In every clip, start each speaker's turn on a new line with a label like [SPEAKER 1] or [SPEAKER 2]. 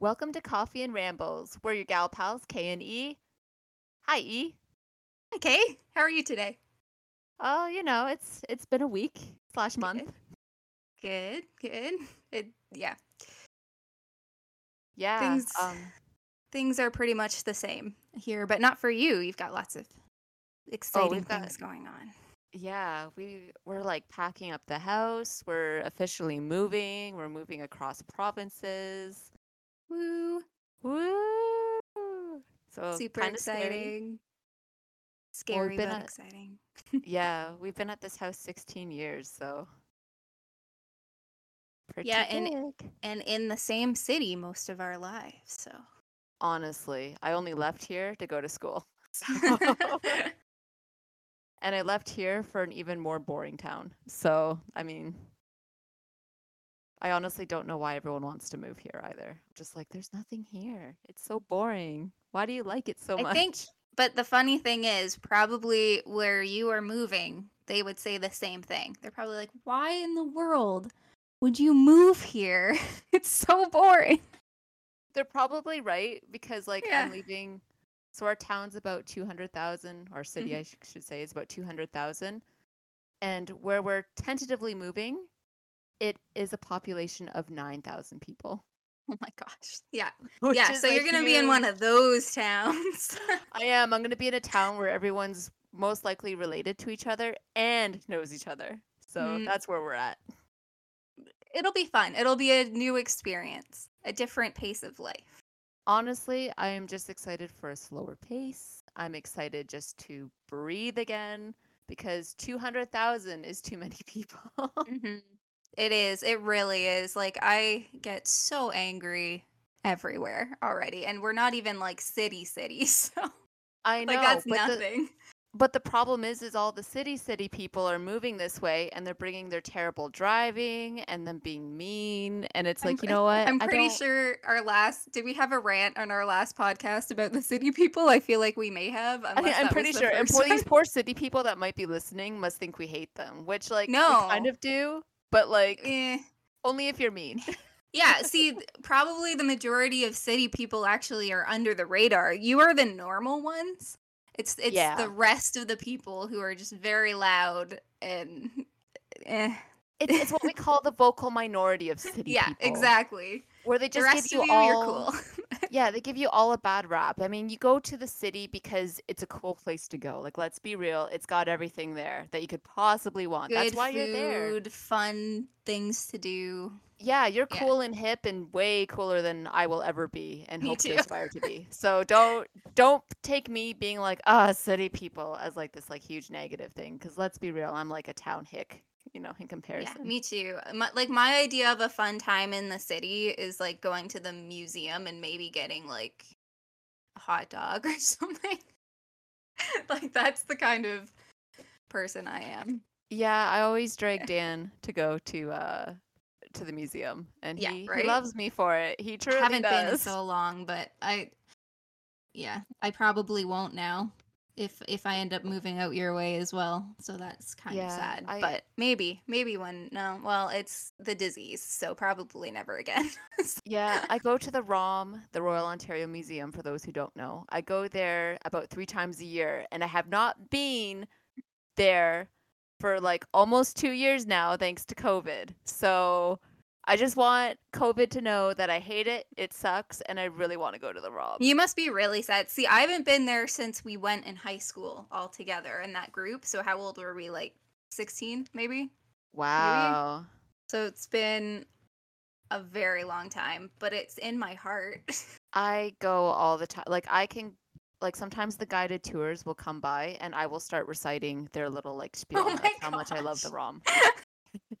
[SPEAKER 1] Welcome to Coffee and Rambles. We're your gal pals, K and E. Hi, E.
[SPEAKER 2] Hi, Kay. How are you today?
[SPEAKER 1] Oh, you know, it's it's been a week slash month.
[SPEAKER 2] Good, good. It, yeah,
[SPEAKER 1] Yeah.
[SPEAKER 2] things
[SPEAKER 1] Um.
[SPEAKER 2] things are pretty much the same here, but not for you. You've got lots of exciting
[SPEAKER 1] Oh, we've got
[SPEAKER 2] things going on.
[SPEAKER 1] yeah. We we're like packing up the house. We're officially moving. We're moving across provinces.
[SPEAKER 2] Woo!
[SPEAKER 1] Woo! So
[SPEAKER 2] Super
[SPEAKER 1] of scary.
[SPEAKER 2] exciting.
[SPEAKER 1] Well,
[SPEAKER 2] Scary, but
[SPEAKER 1] at
[SPEAKER 2] exciting.
[SPEAKER 1] yeah. We've been at this house 16 years, so pretty
[SPEAKER 2] Yeah, and
[SPEAKER 1] big.
[SPEAKER 2] and in the same city most of our lives. So.
[SPEAKER 1] Honestly, I only left here to go to school. So, and I left here for an even more boring town. So, I mean, I honestly don't know why everyone wants to move here either. Just like, there's nothing here. It's so boring. Why do you like it so much?
[SPEAKER 2] I think, but the funny thing is, probably where you are moving, they would say the same thing. They're probably like, why in the world would you move here? it's so boring.
[SPEAKER 1] They're probably right because, like,
[SPEAKER 2] Yeah.
[SPEAKER 1] I'm leaving. So, our town's about 200,000, our city, mm-hmm. I sh- should say, is about 200,000. And where we're tentatively moving, it is a population of 9,000 people.
[SPEAKER 2] Oh my gosh. Yeah.
[SPEAKER 1] which
[SPEAKER 2] Yeah. So
[SPEAKER 1] a
[SPEAKER 2] you're going to be in one of those towns.
[SPEAKER 1] I am. I'm going to be in a town where everyone's most likely related to each other and knows each other. So
[SPEAKER 2] Mm.
[SPEAKER 1] that's where we're at.
[SPEAKER 2] It'll be fun. It'll be a new experience, a different pace of life.
[SPEAKER 1] Honestly, I am just excited for a slower pace. I'm excited just to breathe again because 200,000 is too many people.
[SPEAKER 2] Mhm. It is. It really is. Like, I get so angry everywhere already. And we're not even like city, city. So,
[SPEAKER 1] I know.
[SPEAKER 2] like, that's
[SPEAKER 1] but the-
[SPEAKER 2] nothing.
[SPEAKER 1] But the problem is, is all the city city people are moving this way, and they're bringing their terrible driving and them being mean, and it's
[SPEAKER 2] I'm
[SPEAKER 1] like, you know what?
[SPEAKER 2] I'm pretty sure our last did we have a rant on our last podcast about the city people? I feel like we may have.
[SPEAKER 1] I think, I'm pretty sure. And poor, these poor city people that might be listening must think we hate them, which like we kind of do, but like
[SPEAKER 2] Eh.
[SPEAKER 1] only if you're mean.
[SPEAKER 2] Yeah, see, probably the majority of city people actually are under the radar. You are the normal ones. It's it's
[SPEAKER 1] Yeah.
[SPEAKER 2] the rest of the people who are just very loud and eh.
[SPEAKER 1] It's, it's what we call the vocal minority of city
[SPEAKER 2] yeah,
[SPEAKER 1] people.
[SPEAKER 2] exactly.
[SPEAKER 1] Where they
[SPEAKER 2] The
[SPEAKER 1] just
[SPEAKER 2] rest
[SPEAKER 1] give you
[SPEAKER 2] you,
[SPEAKER 1] all.
[SPEAKER 2] you're cool.
[SPEAKER 1] yeah, they give you all a bad rap. I mean, you go to the city because it's a cool place to go. Like, let's be real, it's got everything there that you could possibly want.
[SPEAKER 2] Good
[SPEAKER 1] That's why you're there.
[SPEAKER 2] food, fun things to do.
[SPEAKER 1] Yeah, you're
[SPEAKER 2] Yeah.
[SPEAKER 1] cool and hip and way cooler than I will ever be and
[SPEAKER 2] Me
[SPEAKER 1] hope
[SPEAKER 2] too.
[SPEAKER 1] to aspire to be. So don't don't take me being like ah city people as like this like huge negative thing because let's be real, I'm like a town hick, you know, in comparison.
[SPEAKER 2] Yeah, me too. My, like my idea of a fun time in the city is like going to the museum and maybe getting like a hot dog or something. like that's the kind of person I am.
[SPEAKER 1] Yeah, I always drag Dan to go to uh to the museum and
[SPEAKER 2] Yeah,
[SPEAKER 1] he, he loves me for it. He
[SPEAKER 2] I
[SPEAKER 1] truly
[SPEAKER 2] haven't been so long, but I yeah, I probably won't now if if I end up moving out your way as well. So that's kind
[SPEAKER 1] Yeah,
[SPEAKER 2] of sad.
[SPEAKER 1] I-
[SPEAKER 2] But maybe, maybe when no, well, it's the disease, so probably never again.
[SPEAKER 1] Yeah, I go to the ROM, the Royal Ontario Museum, for those who don't know. I go there about three times a year, and I have not been there for like almost two years now, thanks to COVID. So I just want COVID to know that I hate it, it sucks, and I really want to go to the ROM.
[SPEAKER 2] You must be really sad. See, I haven't been there since we went in high school all together in that group. So how old were we? Like 16, maybe?
[SPEAKER 1] Wow.
[SPEAKER 2] So it's been a very long time, but it's in my heart.
[SPEAKER 1] I go all the time. Like I can like sometimes the guided tours will come by and I will start reciting their little like oh spiel
[SPEAKER 2] Oh
[SPEAKER 1] of
[SPEAKER 2] my
[SPEAKER 1] how much I love the. ROM.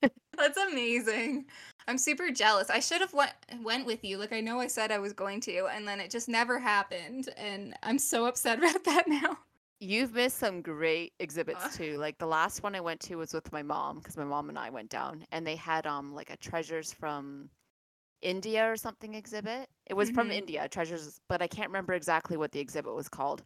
[SPEAKER 2] That's amazing. I'm super jealous. I should have went went with you. Like I know I said I was going to, and then it just never happened, and I'm so upset about that now.
[SPEAKER 1] You've missed some great exhibits
[SPEAKER 2] Ugh.
[SPEAKER 1] too. Like the last one I went to was with my mom because my mom and I went down and they had um like a treasures from India or something exhibit. It was from
[SPEAKER 2] Mhm.
[SPEAKER 1] India, treasures, but I can't remember exactly what the exhibit was called.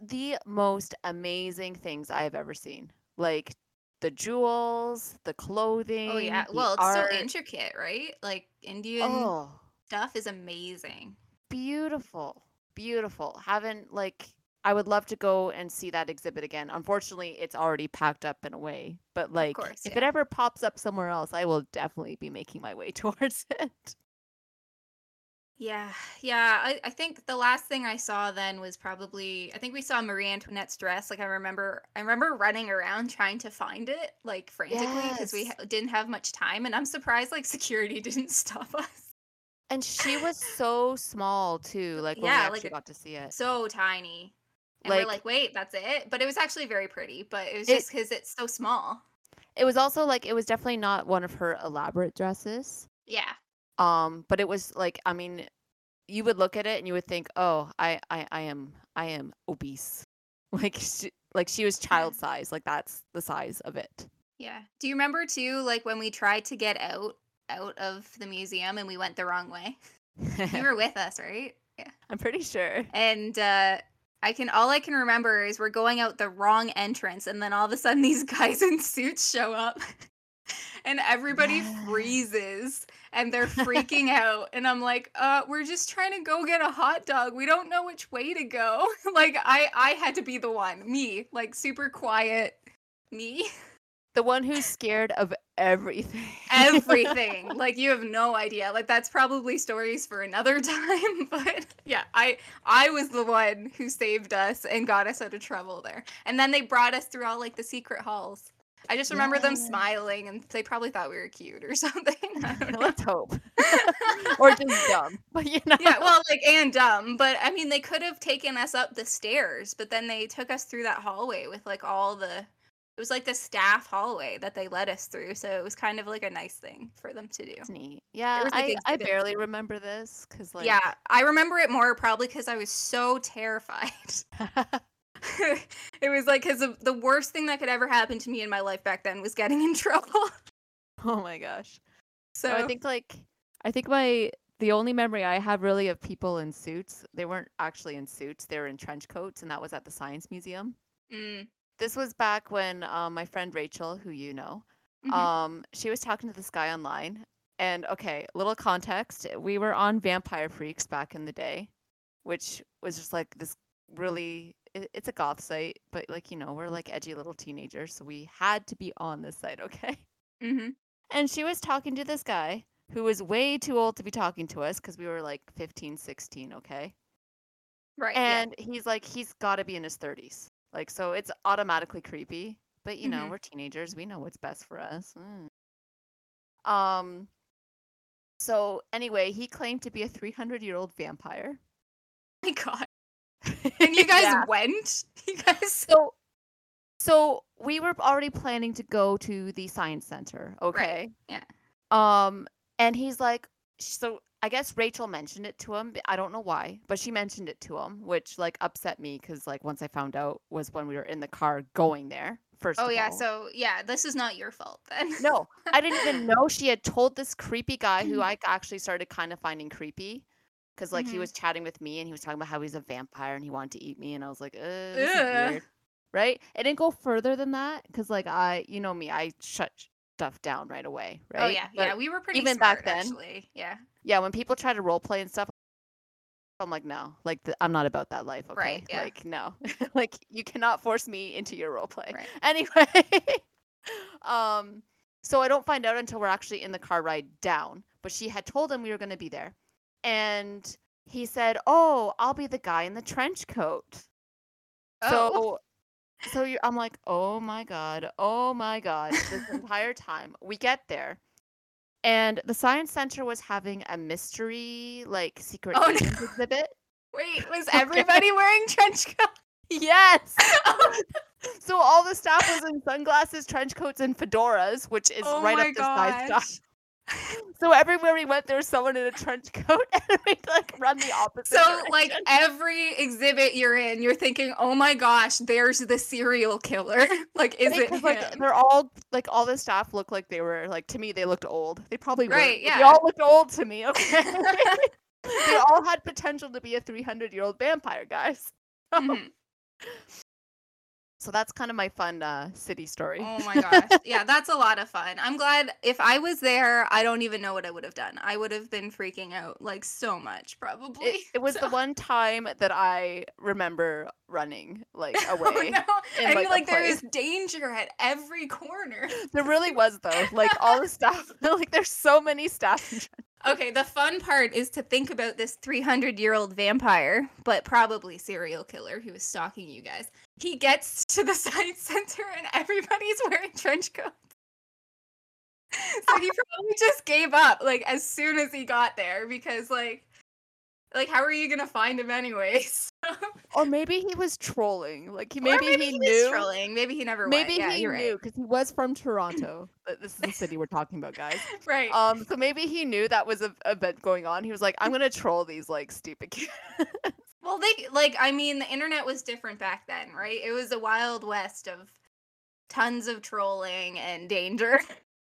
[SPEAKER 1] The most amazing things I have ever seen. Like the jewels, the oh, clothing.
[SPEAKER 2] Oh yeah. Well, it's
[SPEAKER 1] art.
[SPEAKER 2] so intricate, right? Like Indian
[SPEAKER 1] Oh,
[SPEAKER 2] stuff is amazing.
[SPEAKER 1] Beautiful. Beautiful. Haven't like I would love to go and see that exhibit again. Unfortunately, it's already packed up in a way. But like
[SPEAKER 2] course,
[SPEAKER 1] if
[SPEAKER 2] yeah.
[SPEAKER 1] it ever pops up somewhere else, I will definitely be making my way towards it.
[SPEAKER 2] Yeah, yeah. I, I think the last thing I saw then was probably I think we saw Marie Antoinette's dress. Like I remember, I remember running around trying to find it like frantically because we ha- didn't have much time, and I'm surprised like security didn't stop us.
[SPEAKER 1] And she was so small too, like when we actually
[SPEAKER 2] like
[SPEAKER 1] got to see it.
[SPEAKER 2] so tiny, and
[SPEAKER 1] Like
[SPEAKER 2] we're like, wait, that's it. But it was actually very pretty. But it was
[SPEAKER 1] It-
[SPEAKER 2] just because it's so small.
[SPEAKER 1] it was also like it was definitely not one of her elaborate dresses.
[SPEAKER 2] Yeah,
[SPEAKER 1] Um, but it was like I mean, you would look at it and you would think, "Oh, I I I am I am obese." Like she, like she was child size. Like that's the size of it.
[SPEAKER 2] yeah. Do you remember too, like when we tried to get out out of the museum and we went the wrong way? You were with us, right? Yeah.
[SPEAKER 1] I'm pretty sure.
[SPEAKER 2] and uh I can all I can remember is we're going out the wrong entrance and then all of a sudden these guys in suits show up and everybody freezes and they're freaking out and I'm like, "Uh, we're just trying to go get a hot dog. We don't know which way to go." like I I had to be the one, me, like super quiet me.
[SPEAKER 1] The one who's scared of everything.
[SPEAKER 2] Everything. like you have no idea. Like that's probably stories for another time, but yeah, I I was the one who saved us and got us out of trouble there. And then they brought us through all like the secret halls. I just remember them smiling and they probably thought we were cute or something. I don't know.
[SPEAKER 1] Let's hope. or just dumb. But you know.
[SPEAKER 2] yeah, well, like and dumb, but I mean, they could have taken us up the stairs, but then they took us through that hallway with like all the. It was like the staff hallway that they led us through, so it was kind of like a nice thing for them to do.
[SPEAKER 1] It's neat. Yeah,
[SPEAKER 2] was, like,
[SPEAKER 1] I, I barely remember this because like
[SPEAKER 2] yeah, I remember it more probably because I was so terrified. it was like because the worst thing that could ever happen to me in my life back then was getting in trouble.
[SPEAKER 1] oh my gosh.
[SPEAKER 2] So
[SPEAKER 1] I think like I think my the only memory I have really of people in suits, they weren't actually in suits, they were in trench coats, and that was at the Science Museum.
[SPEAKER 2] Mm,
[SPEAKER 1] This was back when um, my friend Rachel, who you know,
[SPEAKER 2] mhm.
[SPEAKER 1] um, she was talking to this guy online. And okay, little context: we were on Vampire Freaks back in the day, which was just like this really. It, it's a goth site, but like you know, we're like edgy little teenagers, so we had to be on this site, okay?
[SPEAKER 2] Mhm.
[SPEAKER 1] And she was talking to this guy who was way too old to be talking to us because we were like 15, 16, okay?
[SPEAKER 2] right. yeah.
[SPEAKER 1] And he's like, he's got to be in his 30s. Like, so it's automatically creepy. But, you know,
[SPEAKER 2] Mhm.
[SPEAKER 1] we're teenagers. We know what's best for us. Mm. Um, so anyway, he claimed to be a 300 year old vampire.
[SPEAKER 2] Oh my god. And you guys
[SPEAKER 1] Yeah.
[SPEAKER 2] went? You guys
[SPEAKER 1] So, so we were already planning to go to the science center, okay?
[SPEAKER 2] yeah.
[SPEAKER 1] Um, and he's like, so I guess Rachel mentioned it to him. I don't know why, but she mentioned it to him, which like upset me because like once I found out was when we were in the car going there. First.
[SPEAKER 2] Oh yeah,
[SPEAKER 1] all.
[SPEAKER 2] so yeah, this is not your fault then.
[SPEAKER 1] no, I didn't even know she had told this creepy guy who I actually started kind of finding creepy. Because like he
[SPEAKER 2] Mhm.
[SPEAKER 1] was chatting with me and he was talking about how he's a vampire and he wanted to eat me and I was like, weird. Right? It didn't go further than that because like I, you know me, I shut stuff down right away. Right?
[SPEAKER 2] Oh yeah,
[SPEAKER 1] But
[SPEAKER 2] yeah, we were pretty
[SPEAKER 1] even
[SPEAKER 2] smart,
[SPEAKER 1] back then-
[SPEAKER 2] actually. Yeah.
[SPEAKER 1] yeah, when people try to role play and stuff, I'm like, no, like I'm not about that life. Okay,
[SPEAKER 2] Right, yeah.
[SPEAKER 1] like no, like you cannot force me into your role play.
[SPEAKER 2] Right.
[SPEAKER 1] Anyway, um, so I don't find out until we're actually in the car ride down. But she had told him we were going to be there, and he said, "Oh, I'll be the guy in the trench coat."
[SPEAKER 2] Oh.
[SPEAKER 1] So, so you I'm like, oh my god, oh my god. This entire time we get there, and the science center was having a mystery, like secret
[SPEAKER 2] Oh, no.
[SPEAKER 1] exhibit.
[SPEAKER 2] Wait, was everybody wearing trench coats?
[SPEAKER 1] Yes. Oh. so all the staff was in sunglasses, trench coats, and fedoras, which is
[SPEAKER 2] oh
[SPEAKER 1] right up this guy's
[SPEAKER 2] gosh.
[SPEAKER 1] stuff. So everywhere we went, there was someone in a trench coat, and we'd like run the opposite.
[SPEAKER 2] So like every exhibit you're in, you're thinking, "Oh my gosh, there's the serial killer." like, is
[SPEAKER 1] Right,
[SPEAKER 2] it him?
[SPEAKER 1] like they're all like all the staff looked like they were like to me they looked old. They probably were.
[SPEAKER 2] Right,
[SPEAKER 1] They all looked old to me. Okay. they all had potential to be a 300 year old vampire, guys.
[SPEAKER 2] Mhm.
[SPEAKER 1] So that's kind of my fun uh, city story.
[SPEAKER 2] Oh my gosh. Yeah, that's a lot of fun. I'm glad if I was there, I don't even know what I would have done. I would have been freaking out like so much probably.
[SPEAKER 1] It, it was
[SPEAKER 2] So-
[SPEAKER 1] the one time that I remember running like
[SPEAKER 2] Oh,
[SPEAKER 1] away.
[SPEAKER 2] no.
[SPEAKER 1] in,
[SPEAKER 2] I
[SPEAKER 1] like, a
[SPEAKER 2] like there
[SPEAKER 1] place.
[SPEAKER 2] is danger at every corner.
[SPEAKER 1] There really was though. Like all the staff, like there's so many staff.
[SPEAKER 2] Okay, the fun part is to think about this 300 year old vampire, but probably serial killer who is stalking you guys. He gets to the science center and everybody's wearing trench coats. So he probably just gave up like as soon as he got there because like like how are you gonna find him anyways?
[SPEAKER 1] Or maybe he was trolling. Like he maybe,
[SPEAKER 2] maybe
[SPEAKER 1] he,
[SPEAKER 2] was
[SPEAKER 1] knew.
[SPEAKER 2] trolling. Maybe he never
[SPEAKER 1] Maybe
[SPEAKER 2] went. Yeah,
[SPEAKER 1] he
[SPEAKER 2] you're
[SPEAKER 1] knew
[SPEAKER 2] right.
[SPEAKER 1] because he was from Toronto. this is the city we're talking about, guys.
[SPEAKER 2] Right.
[SPEAKER 1] Um, so maybe he knew that was a event going on. He was like, "I'm gonna troll these like stupid kids."
[SPEAKER 2] Well, they like I mean the internet was different back then, right? It was a wild west of tons of trolling and danger.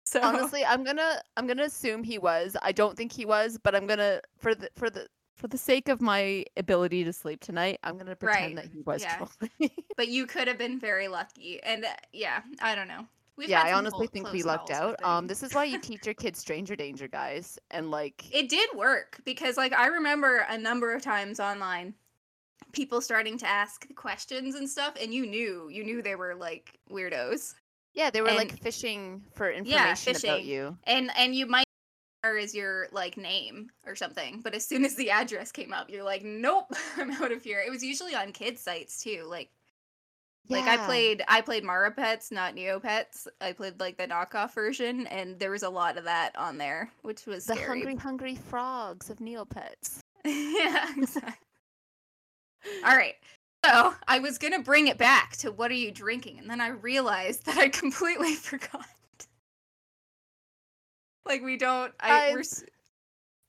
[SPEAKER 2] So
[SPEAKER 1] Honestly, I'm gonna I'm gonna assume he was. I don't think he was, but I'm gonna for the for the for the sake of my ability to sleep tonight, I'm gonna pretend
[SPEAKER 2] Right,
[SPEAKER 1] that he was
[SPEAKER 2] yeah.
[SPEAKER 1] trolling.
[SPEAKER 2] but you could have been very lucky. And uh, yeah, I don't know. We've
[SPEAKER 1] yeah, I honestly think we lucked out. Um, this is why you teach your kids stranger danger, guys, and like
[SPEAKER 2] it did work because like I remember a number of times online people starting to ask questions and stuff and you knew you knew they were like weirdos.
[SPEAKER 1] yeah, they were
[SPEAKER 2] and-
[SPEAKER 1] like fishing for
[SPEAKER 2] Yeah,
[SPEAKER 1] information about you.
[SPEAKER 2] And and you might or is your like name or something, but as soon as the address came up, you're like, nope, I'm out of here. It was usually on kids sites too. Like like I played I played Marapets, not Neopets. I played like the knockoff version, and there was a lot of that on there, which was
[SPEAKER 1] the
[SPEAKER 2] scary.
[SPEAKER 1] hungry, hungry frogs of Neopets.
[SPEAKER 2] yeah. exactly. All right. So I was gonna bring it back to what are you drinking, and then I realized that I completely forgot. Like we don't. I
[SPEAKER 1] I-
[SPEAKER 2] we're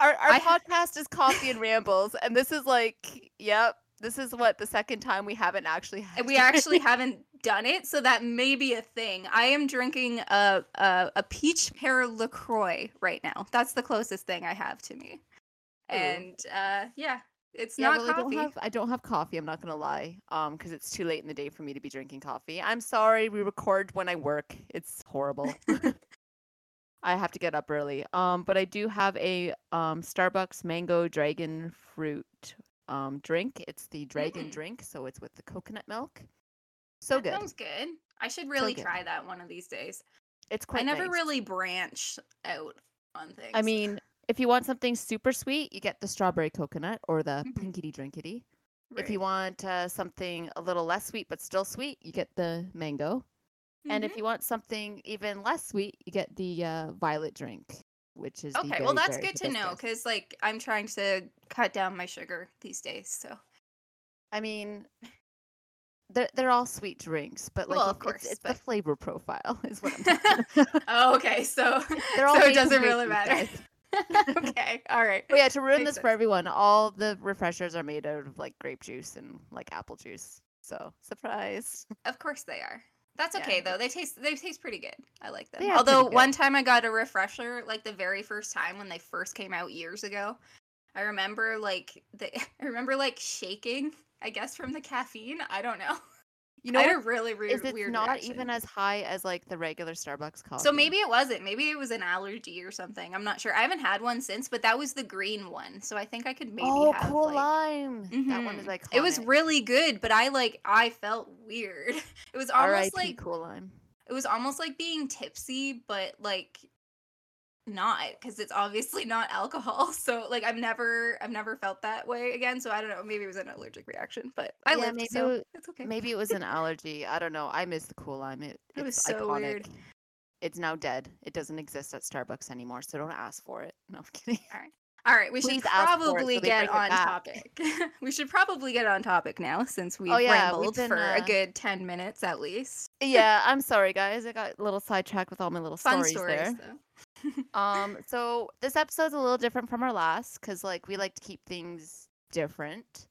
[SPEAKER 1] Our our
[SPEAKER 2] I-
[SPEAKER 1] podcast is Coffee and Rambles, and this is like, yep, this is what the second time we haven't actually had.
[SPEAKER 2] we actually haven't done it, so that may be a thing. I am drinking a a, a peach pear Lacroix right now. That's the closest thing I have to me,
[SPEAKER 1] Ooh.
[SPEAKER 2] and uh, yeah, it's
[SPEAKER 1] yeah,
[SPEAKER 2] not
[SPEAKER 1] well, I
[SPEAKER 2] coffee.
[SPEAKER 1] don't have I don't have coffee. I'm not gonna lie, um, because it's too late in the day for me to be drinking coffee. I'm sorry. We record when I work. It's horrible. I have to get up early. Um, but I do have a um Starbucks mango dragon fruit um drink. It's the dragon
[SPEAKER 2] Mm.
[SPEAKER 1] drink, so it's with the coconut milk. So
[SPEAKER 2] that
[SPEAKER 1] good.
[SPEAKER 2] sounds good. I should really
[SPEAKER 1] good.
[SPEAKER 2] try that one of these days.
[SPEAKER 1] It's quite.
[SPEAKER 2] I never
[SPEAKER 1] nice.
[SPEAKER 2] really branch out on things.
[SPEAKER 1] I mean, if you want something super sweet, you get the strawberry coconut or the
[SPEAKER 2] Mhm.
[SPEAKER 1] pinkity drinkity. If you want uh, something a little less sweet but still sweet, you get the mango. And if you want something even less sweet, you get the uh, violet drink, which is
[SPEAKER 2] okay, well that's good to know because like I'm trying to cut down my sugar these days. So
[SPEAKER 1] I mean, they're they're all sweet drinks, but like
[SPEAKER 2] Well, of course,
[SPEAKER 1] it's, it's
[SPEAKER 2] but-
[SPEAKER 1] the flavor profile is what I'm talking about.
[SPEAKER 2] oh, okay, so
[SPEAKER 1] They're all
[SPEAKER 2] so it doesn't really matter. okay, all right.
[SPEAKER 1] But yeah, to ruin
[SPEAKER 2] Makes
[SPEAKER 1] this for everyone, all the refreshers are made out of like grape juice and like apple juice. So surprise.
[SPEAKER 2] Of course they are. That's
[SPEAKER 1] Yeah.
[SPEAKER 2] okay though. They taste they taste pretty good. I like them. Although one time I got a refresher, like the very first time when they first came out years ago, I remember like the I remember like shaking. I guess from the caffeine. I don't know.
[SPEAKER 1] You know
[SPEAKER 2] I had
[SPEAKER 1] what
[SPEAKER 2] a really weird,
[SPEAKER 1] is it's
[SPEAKER 2] weird
[SPEAKER 1] not
[SPEAKER 2] reaction.
[SPEAKER 1] even as high as like the regular Starbucks coffee.
[SPEAKER 2] So maybe it wasn't. Maybe it was an allergy or something. I'm not sure. I haven't had one since, but that was the green one. So I think I could maybe
[SPEAKER 1] oh,
[SPEAKER 2] have
[SPEAKER 1] cool
[SPEAKER 2] like
[SPEAKER 1] lime. That one is like
[SPEAKER 2] It was really good, but I like I felt weird. It was almost like
[SPEAKER 1] cool lime.
[SPEAKER 2] it was almost like being tipsy, but like not because it's obviously not alcohol. So like I've never I've never felt that way again. So I don't know. Maybe it was an allergic reaction, but I
[SPEAKER 1] Yeah,
[SPEAKER 2] lived,
[SPEAKER 1] maybe
[SPEAKER 2] so
[SPEAKER 1] it-
[SPEAKER 2] it's okay.
[SPEAKER 1] Maybe it was an allergy. I don't know. I miss the cool lime. It,
[SPEAKER 2] It was so
[SPEAKER 1] iconic.
[SPEAKER 2] weird.
[SPEAKER 1] It's now dead. It doesn't exist at Starbucks anymore, so don't ask for it. No, I'm kidding.
[SPEAKER 2] All right. All right, we should
[SPEAKER 1] Please for it so
[SPEAKER 2] probably get on topic. we should probably get on topic now since we've
[SPEAKER 1] Oh, yeah, we've
[SPEAKER 2] rambled
[SPEAKER 1] been,
[SPEAKER 2] for a
[SPEAKER 1] uh,
[SPEAKER 2] good 10 minutes at least.
[SPEAKER 1] yeah, I'm sorry, guys. I got a little sidetracked with all my little
[SPEAKER 2] Fun
[SPEAKER 1] stories,
[SPEAKER 2] stories,
[SPEAKER 1] there.
[SPEAKER 2] though.
[SPEAKER 1] Um, so this episode's a little different from our last because like we like to keep things different.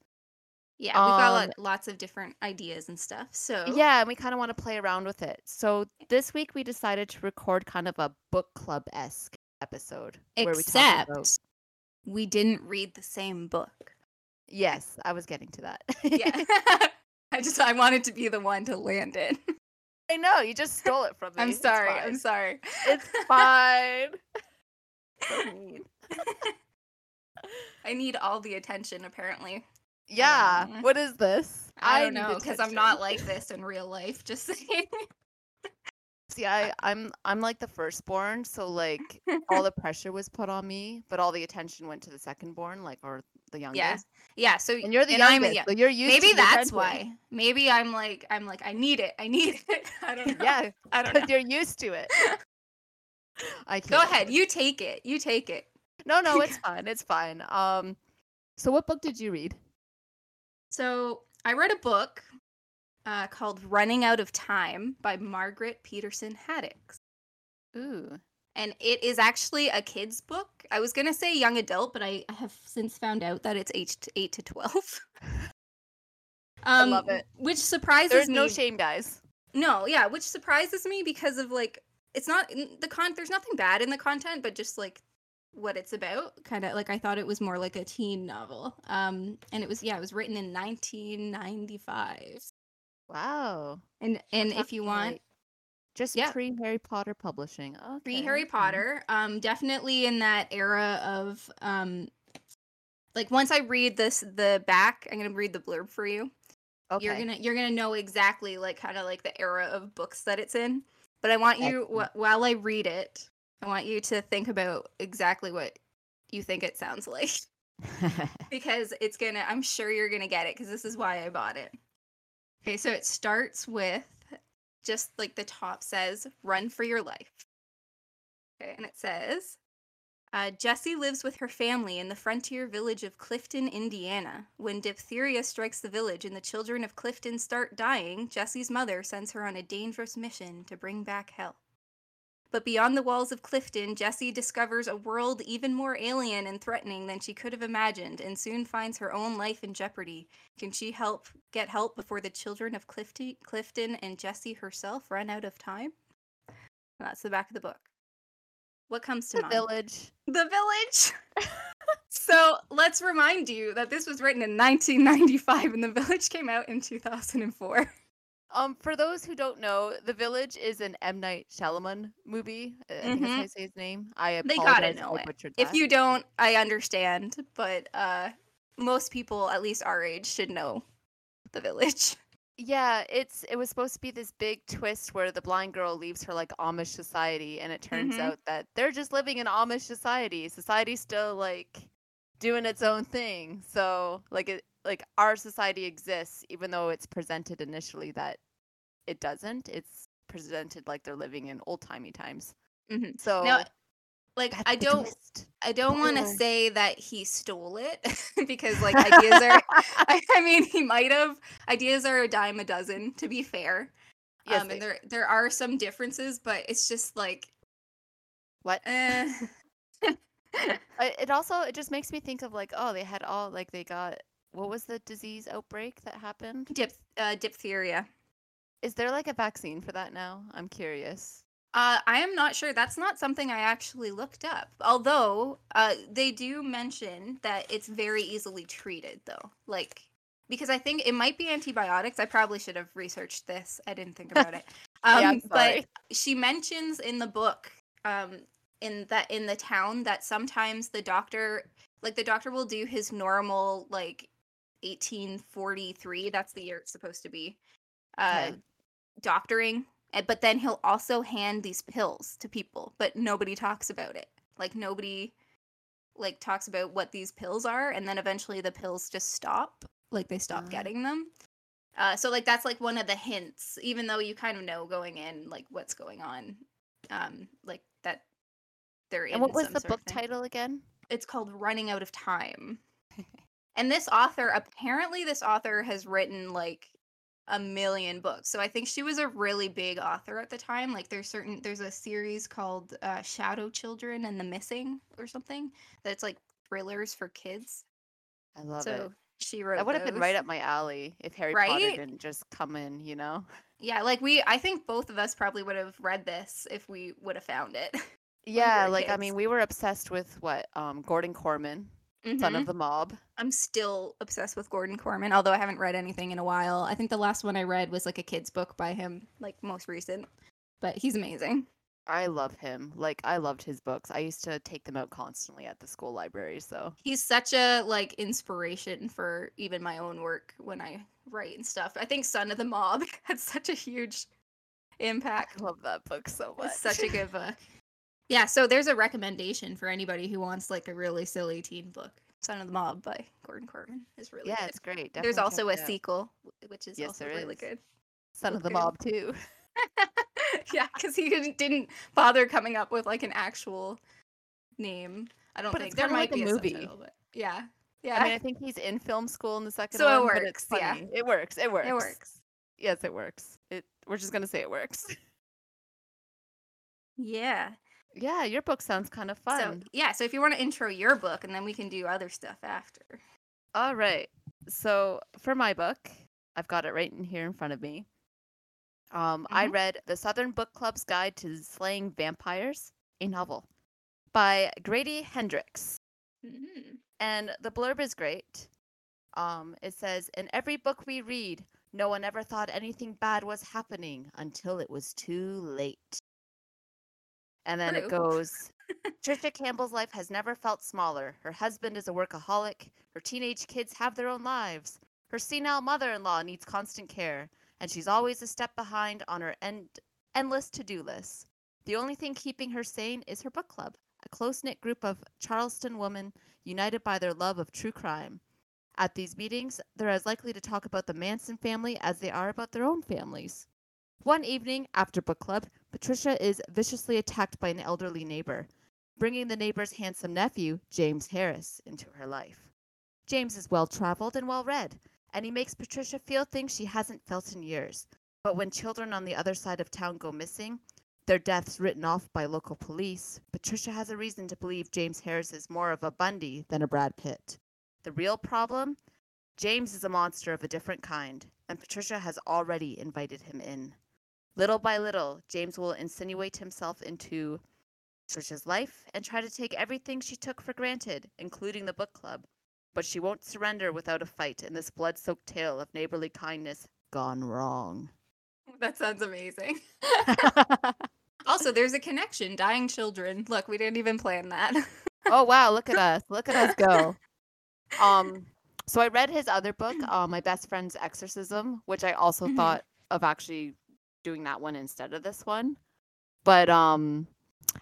[SPEAKER 2] Yeah, we've got
[SPEAKER 1] Um,
[SPEAKER 2] lo- lots of different ideas and stuff. So
[SPEAKER 1] Yeah, and we kind of want to play around with it. So this week we decided to record kind of a book club esque episode where we talk
[SPEAKER 2] except
[SPEAKER 1] about.
[SPEAKER 2] we didn't read the same book.
[SPEAKER 1] Yes, I was getting to that.
[SPEAKER 2] Yeah. I just I wanted to be the one to land it.
[SPEAKER 1] I know you just stole it from me.
[SPEAKER 2] I'm sorry. I'm sorry.
[SPEAKER 1] It's fine. So mean.
[SPEAKER 2] I need all the attention apparently.
[SPEAKER 1] Yeah.
[SPEAKER 2] know.
[SPEAKER 1] What is this?
[SPEAKER 2] I don't know because I'm not like this in real life. Just saying.
[SPEAKER 1] See, I, I'm I'm like the firstborn, so like all the pressure was put on me, but all the attention went to the secondborn, like or the youngest.
[SPEAKER 2] Yeah. So
[SPEAKER 1] And you're the
[SPEAKER 2] and I'm-
[SPEAKER 1] youngest,
[SPEAKER 2] yeah.
[SPEAKER 1] so you're used.
[SPEAKER 2] Maybe that's why. Maybe I'm like I'm like I need it. I need it. I don't know.
[SPEAKER 1] Yeah,
[SPEAKER 2] I don't know.
[SPEAKER 1] you're used to it. I can't.
[SPEAKER 2] Go ahead. You take it. You take it.
[SPEAKER 1] No, no, it's fine. It's fine. Um, so what book did you read?
[SPEAKER 2] So I read a book uh, called "Running Out of Time" by Margaret Peterson Haddix.
[SPEAKER 1] Ooh,
[SPEAKER 2] and it is actually a kid's book. I was gonna say young adult, but I have since found out that it's to, eight to twelve.
[SPEAKER 1] I love it.
[SPEAKER 2] Which surprises
[SPEAKER 1] there's
[SPEAKER 2] me.
[SPEAKER 1] no shame, guys.
[SPEAKER 2] No, yeah, which surprises me because of like it's not the con. There's nothing bad in the content, but just like what it's about. Kind of like I thought it was more like a teen novel. Um, and it was yeah, it was written in 1995.
[SPEAKER 1] Wow.
[SPEAKER 2] And and if you want
[SPEAKER 1] just
[SPEAKER 2] Yeah.
[SPEAKER 1] pre Harry Potter publishing. Okay.
[SPEAKER 2] pre Harry. Potter. Um, definitely in that era of um, like once I read this the back, I'm gonna read the blurb for you.
[SPEAKER 1] Okay.
[SPEAKER 2] You're gonna you're gonna know exactly like kind of like the era of books that it's in. But I want you while I read it, I want you to think about exactly what you think it sounds like because it's gonna. I'm sure you're gonna get it because this is why I bought it. Okay, so it starts with just like the top says, "Run for your life." Okay, and it says, uh, Jessie lives with her family in the frontier village of Clifton, Indiana. When diphtheria strikes the village and the children of Clifton start dying, Jessie's mother sends her on a dangerous mission to bring back health. But beyond the walls of Clifton, Jessie discovers a world even more alien and threatening than she could have imagined and soon finds her own life in jeopardy. Can she help get help before the children of Clifty, Clifton and Jessie herself run out of time? That's the back of the book. What comes to
[SPEAKER 1] the
[SPEAKER 2] mind?
[SPEAKER 1] village.
[SPEAKER 2] The Village. so let's remind you that this was written in 1995 and The Village came out in 2004.
[SPEAKER 1] Um, for those who don't know, The Village is an M Night Shyamalan movie. I think that's how you say his name. I
[SPEAKER 2] They gotta know
[SPEAKER 1] I
[SPEAKER 2] it. If you don't, I understand, but uh, most people, at least our age, should know The Village.
[SPEAKER 1] Yeah, it's it was supposed to be this big twist where the blind girl leaves her like Amish society and it turns
[SPEAKER 2] Mhm.
[SPEAKER 1] out that they're just living in Amish society. Society's still like doing its own thing. So like it like our society exists even though it's presented initially that it doesn't. It's presented like they're living in old-timey times.
[SPEAKER 2] Mhm.
[SPEAKER 1] So
[SPEAKER 2] Now, like,
[SPEAKER 1] that's
[SPEAKER 2] I don't. I don't want to say that he stole it because, like, ideas are. I, I mean, he might have. Ideas are a dime a dozen, to be fair.
[SPEAKER 1] Yes,
[SPEAKER 2] um, and there there are some differences, but it's just like,
[SPEAKER 1] what?
[SPEAKER 2] eh.
[SPEAKER 1] It also it just makes me think of like oh they had all like they got what was the disease outbreak that happened
[SPEAKER 2] Diph- uh, diphtheria.
[SPEAKER 1] is there like a vaccine for that now i'm curious
[SPEAKER 2] Uh, I am not sure. That's not something I actually looked up. Although uh, they do mention that it's very easily treated, though. Like because I think it might be antibiotics. I probably should have researched this. I didn't think about it. Um,
[SPEAKER 1] Yeah,
[SPEAKER 2] but she mentions in the book, um, in that in the town that sometimes the doctor, like the doctor, will do his normal like 1843. That's the year it's supposed to be. Uh,
[SPEAKER 1] Okay.
[SPEAKER 2] doctoring but then he'll also hand these pills to people but nobody talks about it like nobody like talks about what these pills are and then eventually the pills just stop like they stop
[SPEAKER 1] Ah.
[SPEAKER 2] getting them uh, so like that's like one of the hints even though you kind of know going in like what's going on um like that they're
[SPEAKER 1] and what was the book title again
[SPEAKER 2] it's called running out of time and this author apparently this author has written like a million books so i think she was a really big author at the time like there's certain there's a series called uh, shadow children and the missing or something that's like thrillers for kids.
[SPEAKER 1] I love
[SPEAKER 2] so
[SPEAKER 1] it
[SPEAKER 2] she wrote
[SPEAKER 1] that would have been right up my alley if harry potter
[SPEAKER 2] Right?
[SPEAKER 1] didn't just come in you know?
[SPEAKER 2] Yeah like we i think both of us probably would have read this if we would have found it
[SPEAKER 1] yeah
[SPEAKER 2] were
[SPEAKER 1] like i mean we were obsessed with what um gordon korman Son
[SPEAKER 2] Mhm.
[SPEAKER 1] of the Mob.
[SPEAKER 2] I'm still obsessed with Gordon Korman, although I haven't read anything in a while. I think the last one I read was like a kid's book by him, like most recent. But he's amazing.
[SPEAKER 1] I love him. Like I loved his books. I used to take them out constantly at the school library. So
[SPEAKER 2] He's such a like inspiration for even my own work when I write and stuff. I think Son of the Mob had such a huge impact.
[SPEAKER 1] I love that book so much.
[SPEAKER 2] It's such a good book. Yeah, so there's a recommendation for anybody who wants like a really silly teen book. Son of the Mob by Gordon Korman is really
[SPEAKER 1] yeah,
[SPEAKER 2] good.
[SPEAKER 1] it's great.
[SPEAKER 2] There's also a
[SPEAKER 1] it
[SPEAKER 2] sequel, which is
[SPEAKER 1] Yes,
[SPEAKER 2] also really
[SPEAKER 1] is.
[SPEAKER 2] good.
[SPEAKER 1] Son of the. Mob too.
[SPEAKER 2] yeah, because he didn't, didn't bother coming up with like an actual name. I don't
[SPEAKER 1] But
[SPEAKER 2] think there might
[SPEAKER 1] like
[SPEAKER 2] be a
[SPEAKER 1] movie.
[SPEAKER 2] subtitle, but yeah, yeah,
[SPEAKER 1] I mean, I think he's in film school in the second
[SPEAKER 2] So it
[SPEAKER 1] one. but it's
[SPEAKER 2] works, yeah.
[SPEAKER 1] It works. It works.
[SPEAKER 2] it works.
[SPEAKER 1] Yes, it works. It. We're just gonna say it works.
[SPEAKER 2] Yeah.
[SPEAKER 1] Yeah, your book sounds kind of fun.
[SPEAKER 2] So yeah, so if you want to intro your book, and then we can do other stuff after.
[SPEAKER 1] All right. So for my book, I've got it right in here in front of me. Um, I
[SPEAKER 2] Mhm.
[SPEAKER 1] read The Southern Book Club's Guide to Slaying Vampires, a novel by Grady Hendrix.
[SPEAKER 2] Mhm.
[SPEAKER 1] And the blurb is great. Um, it says, In every book we read, no one ever thought anything bad was happening until it was too late. And then it goes, Trisha Campbell's life has never felt smaller. Her husband is a workaholic. Her teenage kids have their own lives. Her senile mother in law needs constant care. And she's always a step behind on her end- endless to do list. The only thing keeping her sane is her book club, a close knit group of Charleston women united by their love of true crime. At these meetings, they're as likely to talk about the Manson family as they are about their own families. One evening, after book club, Patricia is viciously attacked by an elderly neighbor, bringing the neighbor's handsome nephew, James Harris, into her life. James is well traveled and well read, and he makes Patricia feel things she hasn't felt in years. But when children on the other side of town go missing, their deaths written off by local police, Patricia has a reason to believe James Harris is more of a Bundy than a Brad Pitt. The real problem? James is a monster of a different kind, and Patricia has already invited him in. Little by little, James will insinuate himself into Patricia's life and try to take everything she took for granted, including the book club. But she won't surrender without a fight in this blood soaked tale of neighborly kindness gone wrong.
[SPEAKER 2] That sounds amazing. also, there's a connection. Dying children. Look, we didn't even plan that.
[SPEAKER 1] oh wow, look at us. Look at us go. Um so I read his other book, uh, My Best Friend's Exorcism, which I also
[SPEAKER 2] Mhm.
[SPEAKER 1] thought of actually doing that one instead of this one. But um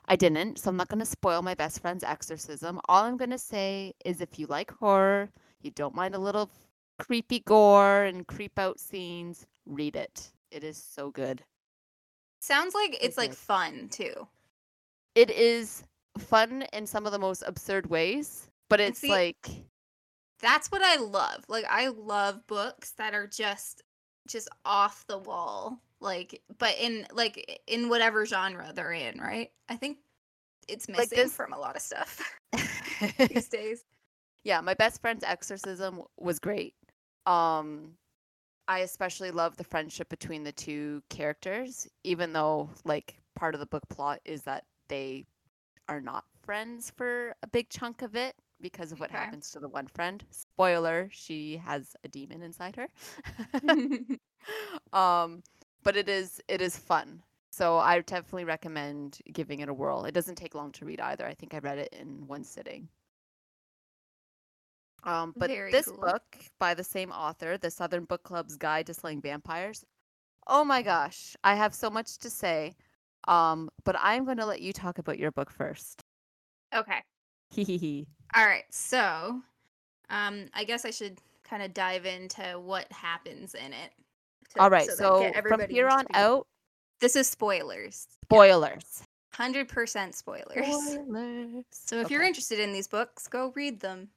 [SPEAKER 1] I didn't, so I'm not going to spoil My Best Friend's Exorcism. All I'm going to say is if you like horror, you don't mind a little creepy gore and creep out scenes, read it. It is so good.
[SPEAKER 2] Sounds like it's like
[SPEAKER 1] good.
[SPEAKER 2] fun too.
[SPEAKER 1] It is fun in some of the most absurd ways, but it's
[SPEAKER 2] see-
[SPEAKER 1] like
[SPEAKER 2] That's what I love. Like I love books that are just just off the wall. Like but in like in whatever genre they're in, right? I think it's
[SPEAKER 1] Like
[SPEAKER 2] missing
[SPEAKER 1] this-
[SPEAKER 2] from a lot of stuff these days.
[SPEAKER 1] yeah, my best friend's exorcism was great. Um I especially love the friendship between the two characters, even though like part of the book plot is that they are not friends for a big chunk of it because of what
[SPEAKER 2] Okay.
[SPEAKER 1] happens to the one friend. Spoiler, she has a demon inside her. um but it is it is fun. So I definitely recommend giving it a whirl. It doesn't take long to read either. I think I read it in one sitting. Um, but
[SPEAKER 2] Very
[SPEAKER 1] this
[SPEAKER 2] cool.
[SPEAKER 1] book by the same author, The Southern Book Club's Guide to Slaying Vampires. Oh my gosh, I have so much to say. Um, but I'm going to let you talk about your book first.
[SPEAKER 2] okay.
[SPEAKER 1] Hee hee hee.
[SPEAKER 2] All right. So, um I guess I should kind of dive into what happens in it. To-
[SPEAKER 1] All right, so
[SPEAKER 2] get
[SPEAKER 1] from here on out,
[SPEAKER 2] This is spoilers.
[SPEAKER 1] spoilers.
[SPEAKER 2] 100% spoilers.
[SPEAKER 1] Spoilers.
[SPEAKER 2] So if you're interested in these books, go read them.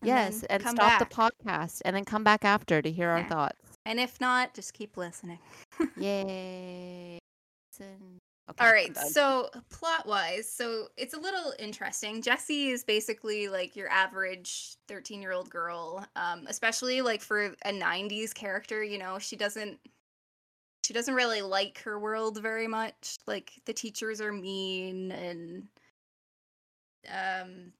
[SPEAKER 2] and
[SPEAKER 1] yes, and stop
[SPEAKER 2] back.
[SPEAKER 1] the podcast and then come back after to hear our thoughts.
[SPEAKER 2] And if not, just keep listening.
[SPEAKER 1] Yay. Listen. Okay,
[SPEAKER 2] All right, so plot wise, so it's a little interesting. Jessie is basically like your average 13 year old girl, um, especially like for a 90s character, you know, she doesn't. She doesn't really like her world very much. Like the teachers are mean and um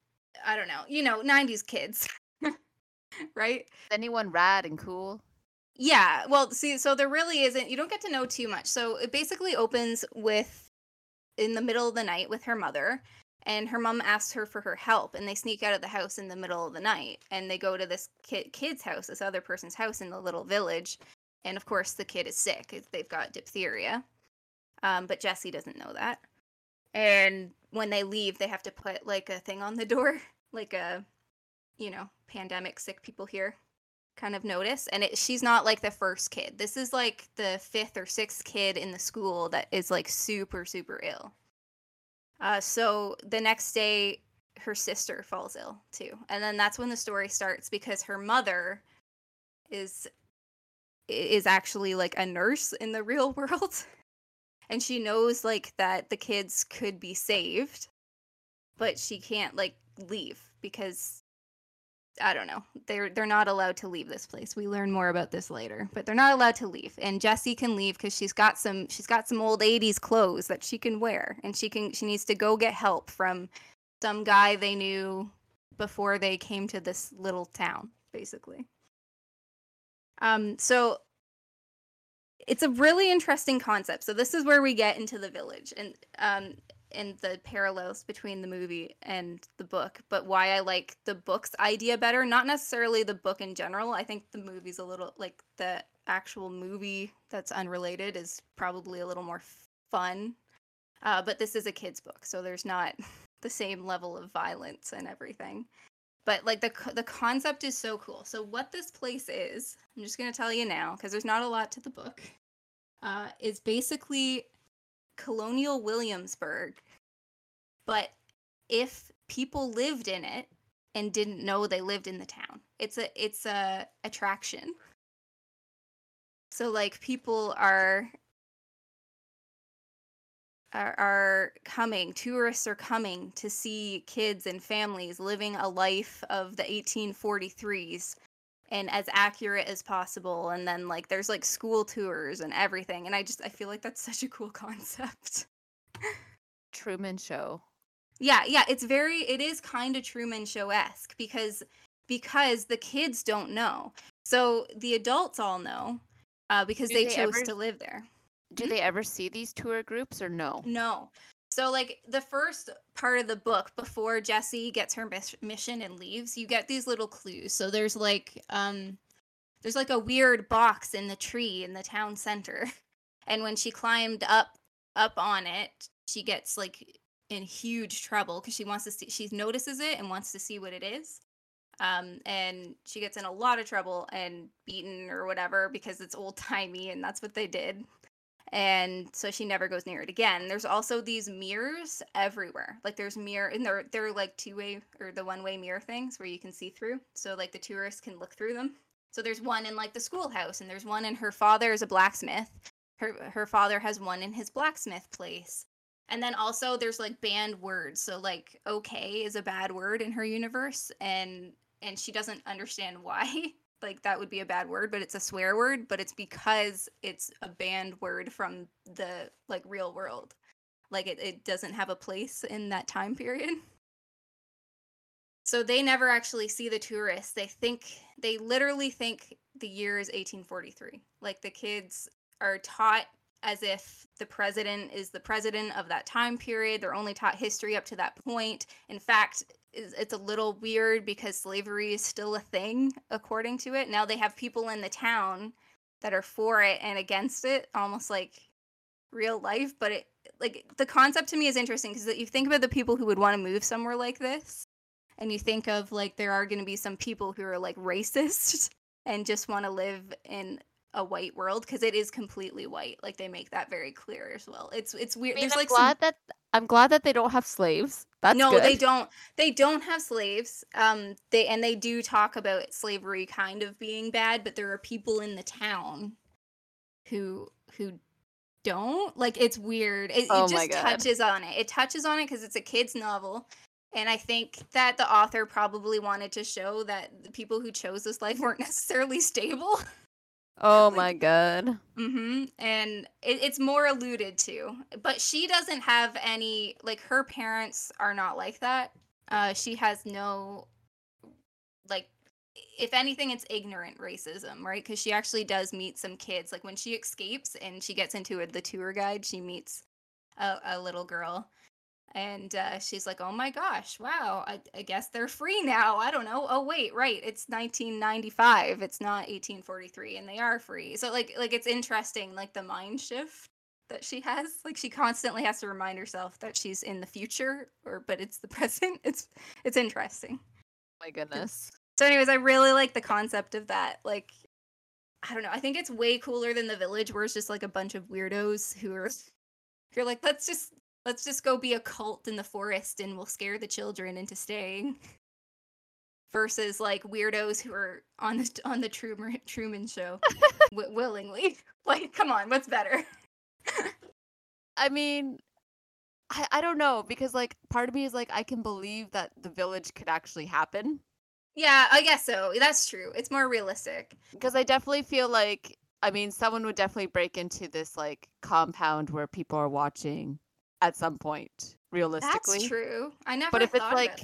[SPEAKER 2] I don't know, you know, 90s kids. right?
[SPEAKER 1] Is anyone rad and cool?
[SPEAKER 2] Yeah. Well, see, so there really isn't, you don't get to know too much. So it basically opens with in the middle of the night with her mother and her mom asks her for her help and they sneak out of the house in the middle of the night and they go to this kid, kid's house this other person's house in the little village and of course the kid is sick they've got diphtheria um, but jesse doesn't know that and when they leave they have to put like a thing on the door like a you know pandemic sick people here kind of notice and it, she's not like the first kid. This is like the fifth or sixth kid in the school that is like super super ill. Uh, so the next day, her sister falls ill too, and then that's when the story starts because her mother is is actually like a nurse in the real world, and she knows like that the kids could be saved, but she can't like leave because I don't know. They're they're not allowed to leave this place. We learn more about this later, but they're not allowed to leave. And Jessie can leave because she's got some she's got some old '80s clothes that she can wear, and she can she needs to go get help from some guy they knew before they came to this little town, basically. Um, so it's a really interesting concept. So this is where we get into the village, and um, and the parallels between the movie and the book, but why I like the book's idea better. Not necessarily the book in general. I think the movie's a little like the actual movie that's unrelated is probably a little more fun. Uh, but this is a kid's book, so there's not the same level of violence and everything. But like the the concept is so cool. So what this place is, I'm just gonna tell you now because there's not a lot to the book. Uh, is basically colonial Williamsburg. But if people lived in it and didn't know they lived in the town, it's a it's a attraction. So like people are are, are coming, tourists are coming to see kids and families living a life of the 1843s and as accurate as possible and then like there's like school tours and everything and i just i feel like that's such a cool concept.
[SPEAKER 1] Truman show.
[SPEAKER 2] Yeah yeah it's very it is kind of truman show-esque because because the kids don't know. So the adults all know uh, because they, they, chose ever, to live there.
[SPEAKER 1] do hmm? they ever see these tour groups or no?
[SPEAKER 2] No so, like the first part of the book, before Jesse gets her mis- mission and leaves, you get these little clues. So there's like, um, there's like a weird box in the tree in the town center, and when she climbed up up on it, she gets like in huge trouble because she wants to see. She notices it and wants to see what it is. Um, and she gets in a lot of trouble and beaten or whatever because it's old timey and that's what they did and so she never goes near it again. There's also these mirrors everywhere. Like there's mirror and they're they're like two-way or the one-way mirror things where you can see through. So like the tourists can look through them. So there's one in like the schoolhouse and there's one in her father is a blacksmith. Her her father has one in his blacksmith place. And then also there's like banned words. So like okay is a bad word in her universe and and she doesn't understand why like that would be a bad word, but it's a swear word, but it's because it's a banned word from the like real world. Like it, it doesn't have a place in that time period. So they never actually see the tourists. They think they literally think the year is 1843. Like the kids are taught as if the president is the president of that time period. They're only taught history up to that point. In fact, it's a little weird because slavery is still a thing according to it. Now they have people in the town that are for it and against it, almost like real life. But it like the concept to me is interesting because you think about the people who would want to move somewhere like this, and you think of like there are going to be some people who are like racist and just want to live in a white world because it is completely white. Like they make that very clear as well. It's it's weird.
[SPEAKER 1] I mean,
[SPEAKER 2] There's
[SPEAKER 1] I'm
[SPEAKER 2] like
[SPEAKER 1] glad
[SPEAKER 2] some...
[SPEAKER 1] that I'm glad that they don't have slaves. That's
[SPEAKER 2] no,
[SPEAKER 1] good.
[SPEAKER 2] they don't. They don't have slaves. Um, they and they do talk about slavery kind of being bad, but there are people in the town who who don't like. It's weird. It,
[SPEAKER 1] oh
[SPEAKER 2] it just touches on it. It touches on it because it's a kids' novel. And I think that the author probably wanted to show that the people who chose this life weren't necessarily stable.
[SPEAKER 1] Oh like, my god.
[SPEAKER 2] Mm-hmm. And it, it's more alluded to, but she doesn't have any. Like her parents are not like that. uh, she has no like if anything it's ignorant racism right because she actually does meet some kids like when she escapes and she gets into it, the tour guide she meets a, a little girl and uh, she's like oh my gosh wow I, I guess they're free now i don't know oh wait right it's 1995 it's not 1843 and they are free so like like it's interesting like the mind shift that she has like she constantly has to remind herself that she's in the future or but it's the present it's it's interesting
[SPEAKER 1] My goodness.
[SPEAKER 2] so anyways i really like the concept of that like i don't know i think it's way cooler than the village where it's just like a bunch of weirdos who are you're like let's just let's just go be a cult in the forest and we'll scare the children into staying versus like weirdos who are on the on the truman truman show w- willingly like come on what's better
[SPEAKER 1] I mean, I, I don't know because like part of me is like I can believe that the village could actually happen
[SPEAKER 2] Yeah, I guess so. That's true. It's more realistic.
[SPEAKER 1] because I definitely feel like I mean someone would definitely break into this like compound where people are watching at some point realistically.
[SPEAKER 2] That's true. I never
[SPEAKER 1] But if it's like-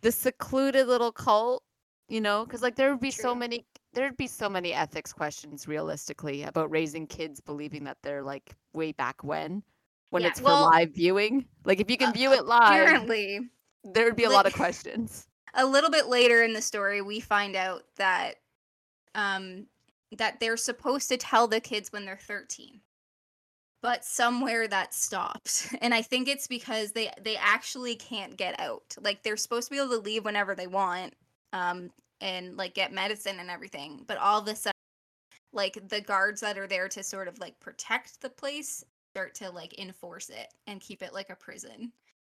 [SPEAKER 1] The secluded little cult, you know, because like there would be so many there'd be so many ethics questions realistically about raising kids believing that they're like way back when when
[SPEAKER 2] Yeah,
[SPEAKER 1] it's for
[SPEAKER 2] well,
[SPEAKER 1] live viewing. Like if you can
[SPEAKER 2] uh,
[SPEAKER 1] view it live,
[SPEAKER 2] Apparently,
[SPEAKER 1] there would be a lot of questions.
[SPEAKER 2] a little bit later in the story, we find out that um that they're supposed to tell the kids when they're 13. But somewhere that stops. And I think it's because they they actually can't get out. Like they're supposed to be able to leave whenever they want um and like get medicine and everything. But all of a sudden like the guards that are there to sort of like protect the place start to like enforce it and keep it like a prison.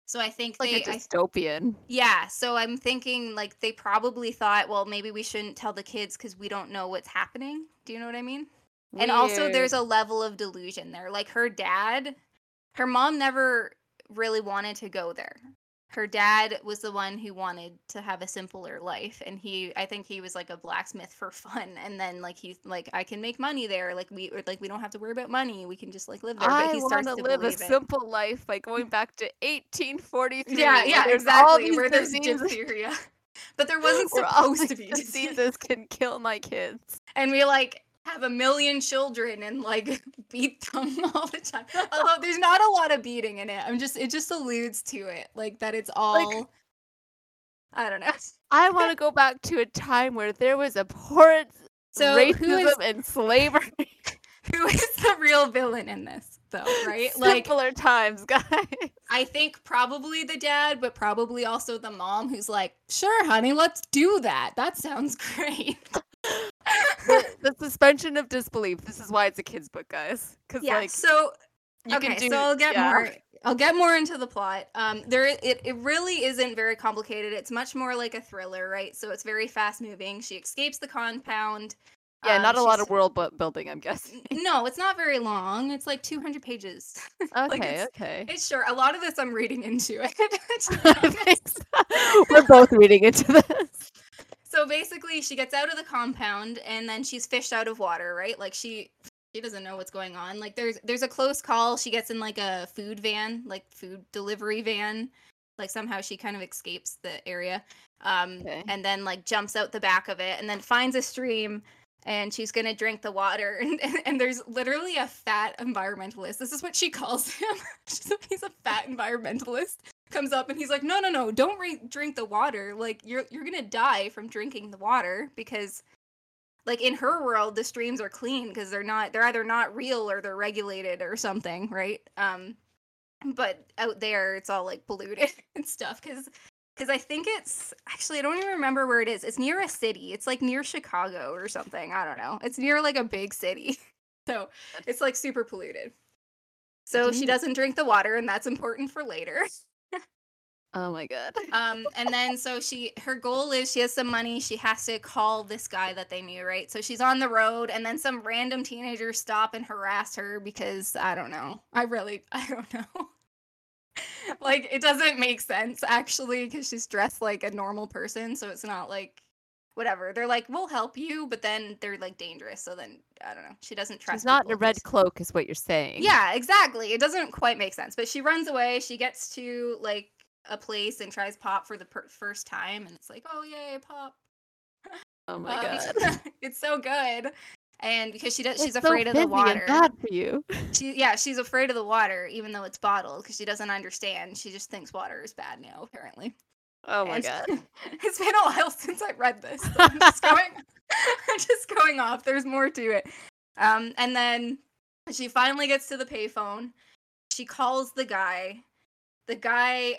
[SPEAKER 2] So I think
[SPEAKER 1] Like
[SPEAKER 2] they
[SPEAKER 1] a
[SPEAKER 2] I
[SPEAKER 1] dystopian.
[SPEAKER 2] yeah, so I'm thinking like they probably thought, well, maybe we shouldn't tell the kids because we don't know what's happening. Do you know what I mean? And also, there's a level of delusion there. Like her dad, her mom never really wanted to go there. Her dad was the one who wanted to have a simpler life, and he, I think he was like a blacksmith for fun. And then like he's like, I can make money there. Like we, or, like we don't have to worry about money. We can just like live there. But
[SPEAKER 1] I
[SPEAKER 2] he
[SPEAKER 1] want
[SPEAKER 2] starts
[SPEAKER 1] to live a
[SPEAKER 2] it.
[SPEAKER 1] simple life by going back to 1843.
[SPEAKER 2] Yeah, yeah,
[SPEAKER 1] there's all
[SPEAKER 2] exactly.
[SPEAKER 1] these
[SPEAKER 2] Where there's diphtheria, but there wasn't
[SPEAKER 1] all
[SPEAKER 2] supposed to be disease.
[SPEAKER 1] diseases can kill my kids.
[SPEAKER 2] and we like have a million children and like beat them all the time. Although there's not a lot of beating in it. I'm just it just alludes to it like that it's all like, I don't know.
[SPEAKER 1] I want to go back to a time where there was abhorrent
[SPEAKER 2] So
[SPEAKER 1] racism
[SPEAKER 2] is
[SPEAKER 1] and slavery.
[SPEAKER 2] who is the real villain in this though, right? Like
[SPEAKER 1] Simpler times, guys.
[SPEAKER 2] I think probably the dad, but probably also the mom who's like, "Sure, honey, let's do that. That sounds great."
[SPEAKER 1] The, the suspension of disbelief. This is why it's a kids' book, guys. Because
[SPEAKER 2] yeah.
[SPEAKER 1] like
[SPEAKER 2] so
[SPEAKER 1] you
[SPEAKER 2] okay,
[SPEAKER 1] can do.
[SPEAKER 2] so I'll get
[SPEAKER 1] yeah.
[SPEAKER 2] more. I'll get more into the plot. Um, there it it really isn't very complicated. It's much more like a thriller, right? So it's very fast moving. She escapes the compound.
[SPEAKER 1] Yeah,
[SPEAKER 2] um,
[SPEAKER 1] not a lot of world building. I'm guessing.
[SPEAKER 2] No, it's not very long. It's like 200 pages.
[SPEAKER 1] Okay,
[SPEAKER 2] it's-
[SPEAKER 1] okay.
[SPEAKER 2] It's short. A lot of this I'm reading into it.
[SPEAKER 1] I think so. We're both reading into this.
[SPEAKER 2] So basically, she gets out of the compound and then she's fished out of water, right? Like she she doesn't know what's going on. Like there's there's a close call. She gets in like a food van, like food delivery van. Like somehow she kind of escapes the area. Um
[SPEAKER 1] Okay.
[SPEAKER 2] and then like jumps out the back of it and then finds a stream and she's gonna drink the water and, and, and there's literally a fat environmentalist this is what she calls him She's- he's a fat environmentalist comes up and he's like no no no don't re- drink the water like you're you're gonna die from drinking the water because like in her world the streams are clean because they're not they're either not real or they're regulated or something right um but out there it's all like polluted and stuff because because I think it's actually I don't even remember where it is. It's near a city. It's like near Chicago or something. I don't know. It's near like a big city. So it's like super polluted. So she doesn't drink the water and that's important for later.
[SPEAKER 1] Oh my god.
[SPEAKER 2] Um and then so she her goal is she has some money, she has to call this guy that they knew, right? So she's on the road and then some random teenagers stop and harass her because I don't know. I really I don't know. like it doesn't make sense actually because she's dressed like a normal person, so it's not like whatever. They're like, "We'll help you," but then they're like dangerous. So then I don't know. She doesn't trust.
[SPEAKER 1] She's not in a red cloak, is what you're saying.
[SPEAKER 2] yeah, exactly. It doesn't quite make sense. But she runs away. She gets to like a place and tries pop for the per- first time, and it's like, oh yay, pop!
[SPEAKER 1] Oh my
[SPEAKER 2] Uh,
[SPEAKER 1] god.
[SPEAKER 2] it's so good. And because she does, she's
[SPEAKER 1] so
[SPEAKER 2] afraid of the water.
[SPEAKER 1] bad for you.
[SPEAKER 2] She yeah, she's afraid of the water, even though it's bottled, because she doesn't understand. She just thinks water is bad now, apparently.
[SPEAKER 1] Oh my
[SPEAKER 2] And
[SPEAKER 1] god.
[SPEAKER 2] it's been a while since I read this. so I'm just going I'm just going off. There's more to it. Um, and then she finally gets to the payphone. She calls the guy. The guy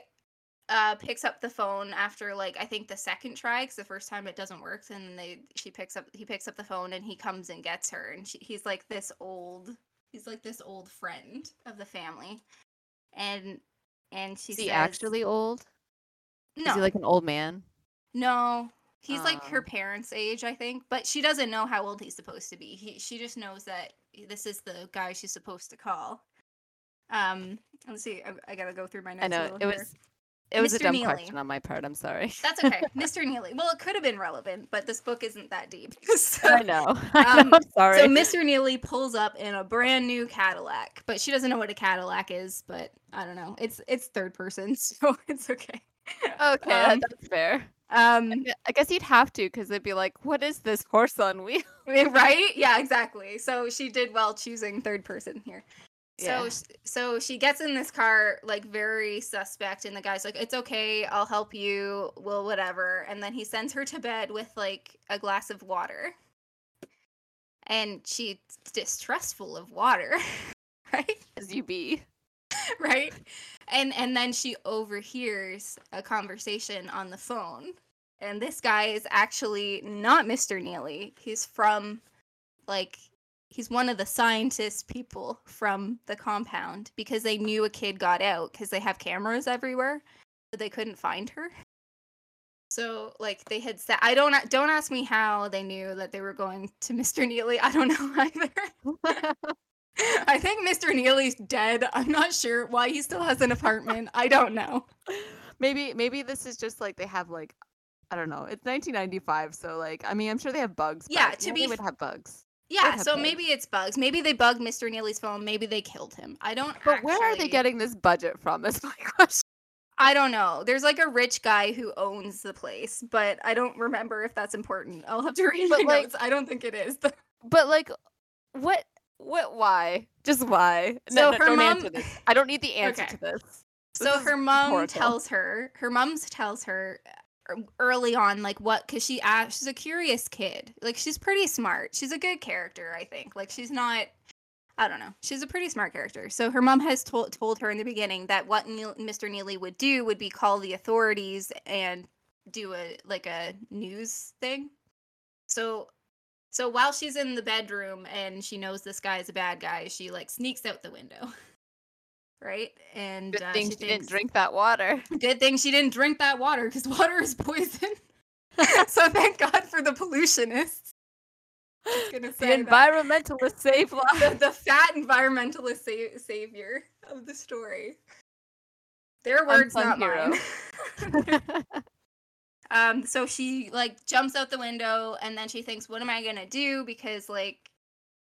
[SPEAKER 2] uh picks up the phone after like I think the second try because the first time it doesn't work. And they she picks up he picks up the phone and he comes and gets her. And she, he's like this old he's like this old friend of the family. And and she
[SPEAKER 1] Is he actually old?
[SPEAKER 2] no
[SPEAKER 1] Is he like an old man?
[SPEAKER 2] no, he's like her
[SPEAKER 1] Oh.
[SPEAKER 2] parents' age, I think, but she doesn't know how old he's supposed to be. He, she just knows that this is the guy she's supposed to call. Um, let's see. I, I gotta go through my notes.
[SPEAKER 1] I
[SPEAKER 2] a
[SPEAKER 1] know
[SPEAKER 2] little
[SPEAKER 1] it
[SPEAKER 2] here.
[SPEAKER 1] was it was a
[SPEAKER 2] Mr.
[SPEAKER 1] dumb
[SPEAKER 2] Neely.
[SPEAKER 1] question on my part. I'm sorry.
[SPEAKER 2] That's okay, Mr. Neely. Well, it could have been relevant, but this book isn't that deep. so,
[SPEAKER 1] I know. I
[SPEAKER 2] Um,
[SPEAKER 1] know, I'm sorry.
[SPEAKER 2] so Mr. Neely pulls up in a brand new Cadillac, but she doesn't know what a Cadillac is. But I don't know. It's it's third person, so it's okay.
[SPEAKER 1] okay,
[SPEAKER 2] um,
[SPEAKER 1] that's fair.
[SPEAKER 2] Um,
[SPEAKER 1] I guess you'd have to because they'd be like, "What is this horse on wheels?"
[SPEAKER 2] right? Yeah, exactly. So she did well choosing third person here. So
[SPEAKER 1] Yeah.
[SPEAKER 2] so she gets in this car like very suspect and the guy's like it's okay, I'll help you, well whatever. And then he sends her to bed with like a glass of water. And she's distrustful of water, right?
[SPEAKER 1] As you be.
[SPEAKER 2] right? And and then she overhears a conversation on the phone. And this guy is actually not Mr. Neely. He's from like he's one of the scientist people from the compound because they knew a kid got out because they have cameras everywhere, but they couldn't find her. So like they had said I don't don't ask me how they knew that they were going to Mr. Neely. I don't know either. I think Mr. Neely's dead. I'm not sure why he still has an apartment. I don't know.
[SPEAKER 1] maybe maybe this is just like they have like I don't know. It's 1995, so like I mean I'm sure they have bugs.
[SPEAKER 2] Yeah,
[SPEAKER 1] but
[SPEAKER 2] to be
[SPEAKER 1] would have bugs.
[SPEAKER 2] Yeah, so maybe it's bugs. Maybe they bugged Mr. Neely's phone. Maybe they killed him. I don't.
[SPEAKER 1] But where are they getting this budget from? Is my question.
[SPEAKER 2] I don't know. There's like a rich guy who owns the place, but I don't remember if that's important. I'll have to read
[SPEAKER 1] But,
[SPEAKER 2] my
[SPEAKER 1] like-
[SPEAKER 2] notes. I don't think it is.
[SPEAKER 1] But like, what? What? Why? Just why?
[SPEAKER 2] So her
[SPEAKER 1] don't
[SPEAKER 2] mom-
[SPEAKER 1] answer this. I don't need the answer
[SPEAKER 2] Okay.
[SPEAKER 1] to this.
[SPEAKER 2] so
[SPEAKER 1] This is
[SPEAKER 2] her mom
[SPEAKER 1] rhetorical.
[SPEAKER 2] tells her. Her mom tells her early on, like what? Because she asked. She's a curious kid. Like she's pretty smart. She's a good character, I think. Like she's not. I don't know. She's a pretty smart character. So her mom has told told her in the beginning that what Mr. Neely would do would be call the authorities and do a like a news thing. So so while she's in the bedroom and she knows this guy is a bad guy, she like sneaks out the window. Right? And
[SPEAKER 1] Good
[SPEAKER 2] uh,
[SPEAKER 1] thing
[SPEAKER 2] she
[SPEAKER 1] she didn't drink that water.
[SPEAKER 2] Good thing she didn't drink that water because water is poison. so thank God for the pollutionists.
[SPEAKER 1] The environmentalists save
[SPEAKER 2] the, the fat environmentalist sa- savior of the story. Their words, not
[SPEAKER 1] hero.
[SPEAKER 2] mine. um, so she like jumps out the window, and then she thinks, "What am I gonna do?" Because like,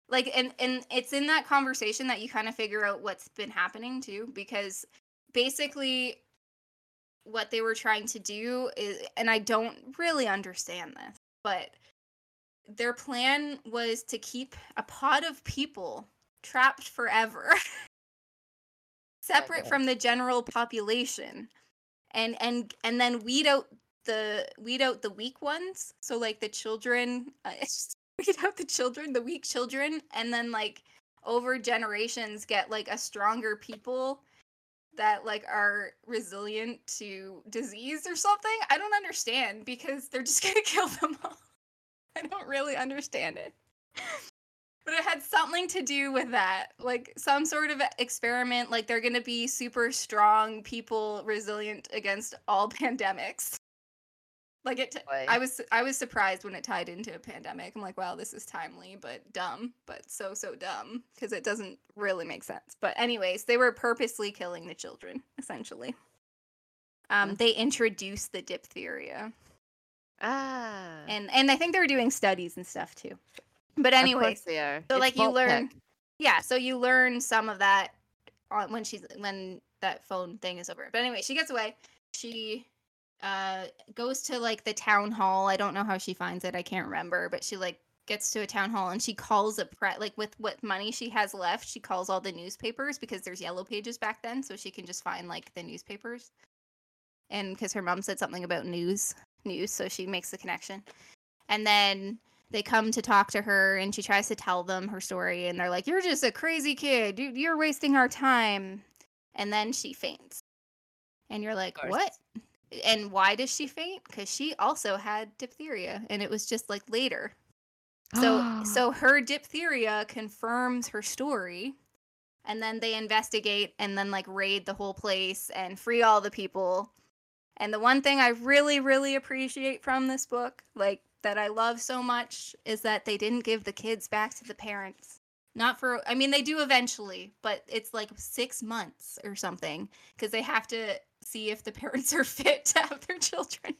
[SPEAKER 2] like, and and it's in that conversation that you kind of figure out what's been happening too. Because basically, what they were trying to do is, and I don't really understand this, but their plan was to keep a pod of people trapped forever separate
[SPEAKER 1] Okay.
[SPEAKER 2] from the general population and and and then weed out the weed out the weak ones so like the children uh, weed out the children the weak children and then like over generations get like a stronger people that like are resilient to disease or something? I don't understand because they're just gonna kill them all. I don't really understand it. But it had something to do with that like some sort of experiment like they're gonna be super strong people resilient against all pandemics like it i was i was surprised when it tied into a pandemic. I'm like wow this is timely but dumb but so so dumb because it doesn't really make sense. But anyways they were purposely killing the children essentially. Um
[SPEAKER 1] Hmm.
[SPEAKER 2] they introduced the diphtheria.
[SPEAKER 1] Ah.
[SPEAKER 2] and and i think they were doing studies and stuff too. But
[SPEAKER 1] Of
[SPEAKER 2] anyways
[SPEAKER 1] they are.
[SPEAKER 2] so
[SPEAKER 1] It's
[SPEAKER 2] like you learn yeah so you learn some of that on when she's when that phone thing is over. But anyway she gets away. She uh goes to like the town hall. I don't know how she finds it. I can't remember, but she like gets to a town hall and she calls a pre like with what money she has left, she calls all the newspapers because there's yellow pages back then, so she can just find like the newspapers. And because her mom said something about news, news, so she makes the connection. And then they come to talk to her and she tries to tell them her story and they're like, "You're just a crazy kid. You- You're wasting our time." And then she faints. And you're like, "What?" And why does she faint? Because she also had diphtheria, and it was just like later. So so her diphtheria confirms her story. And then they investigate and then like raid the whole place and free all the people. And the one thing I really really appreciate from this book, like that I love so much is that they didn't give the kids back to the parents. Not for I mean they do eventually, but it's like 6 months or something because they have to see if the parents are fit to have their children.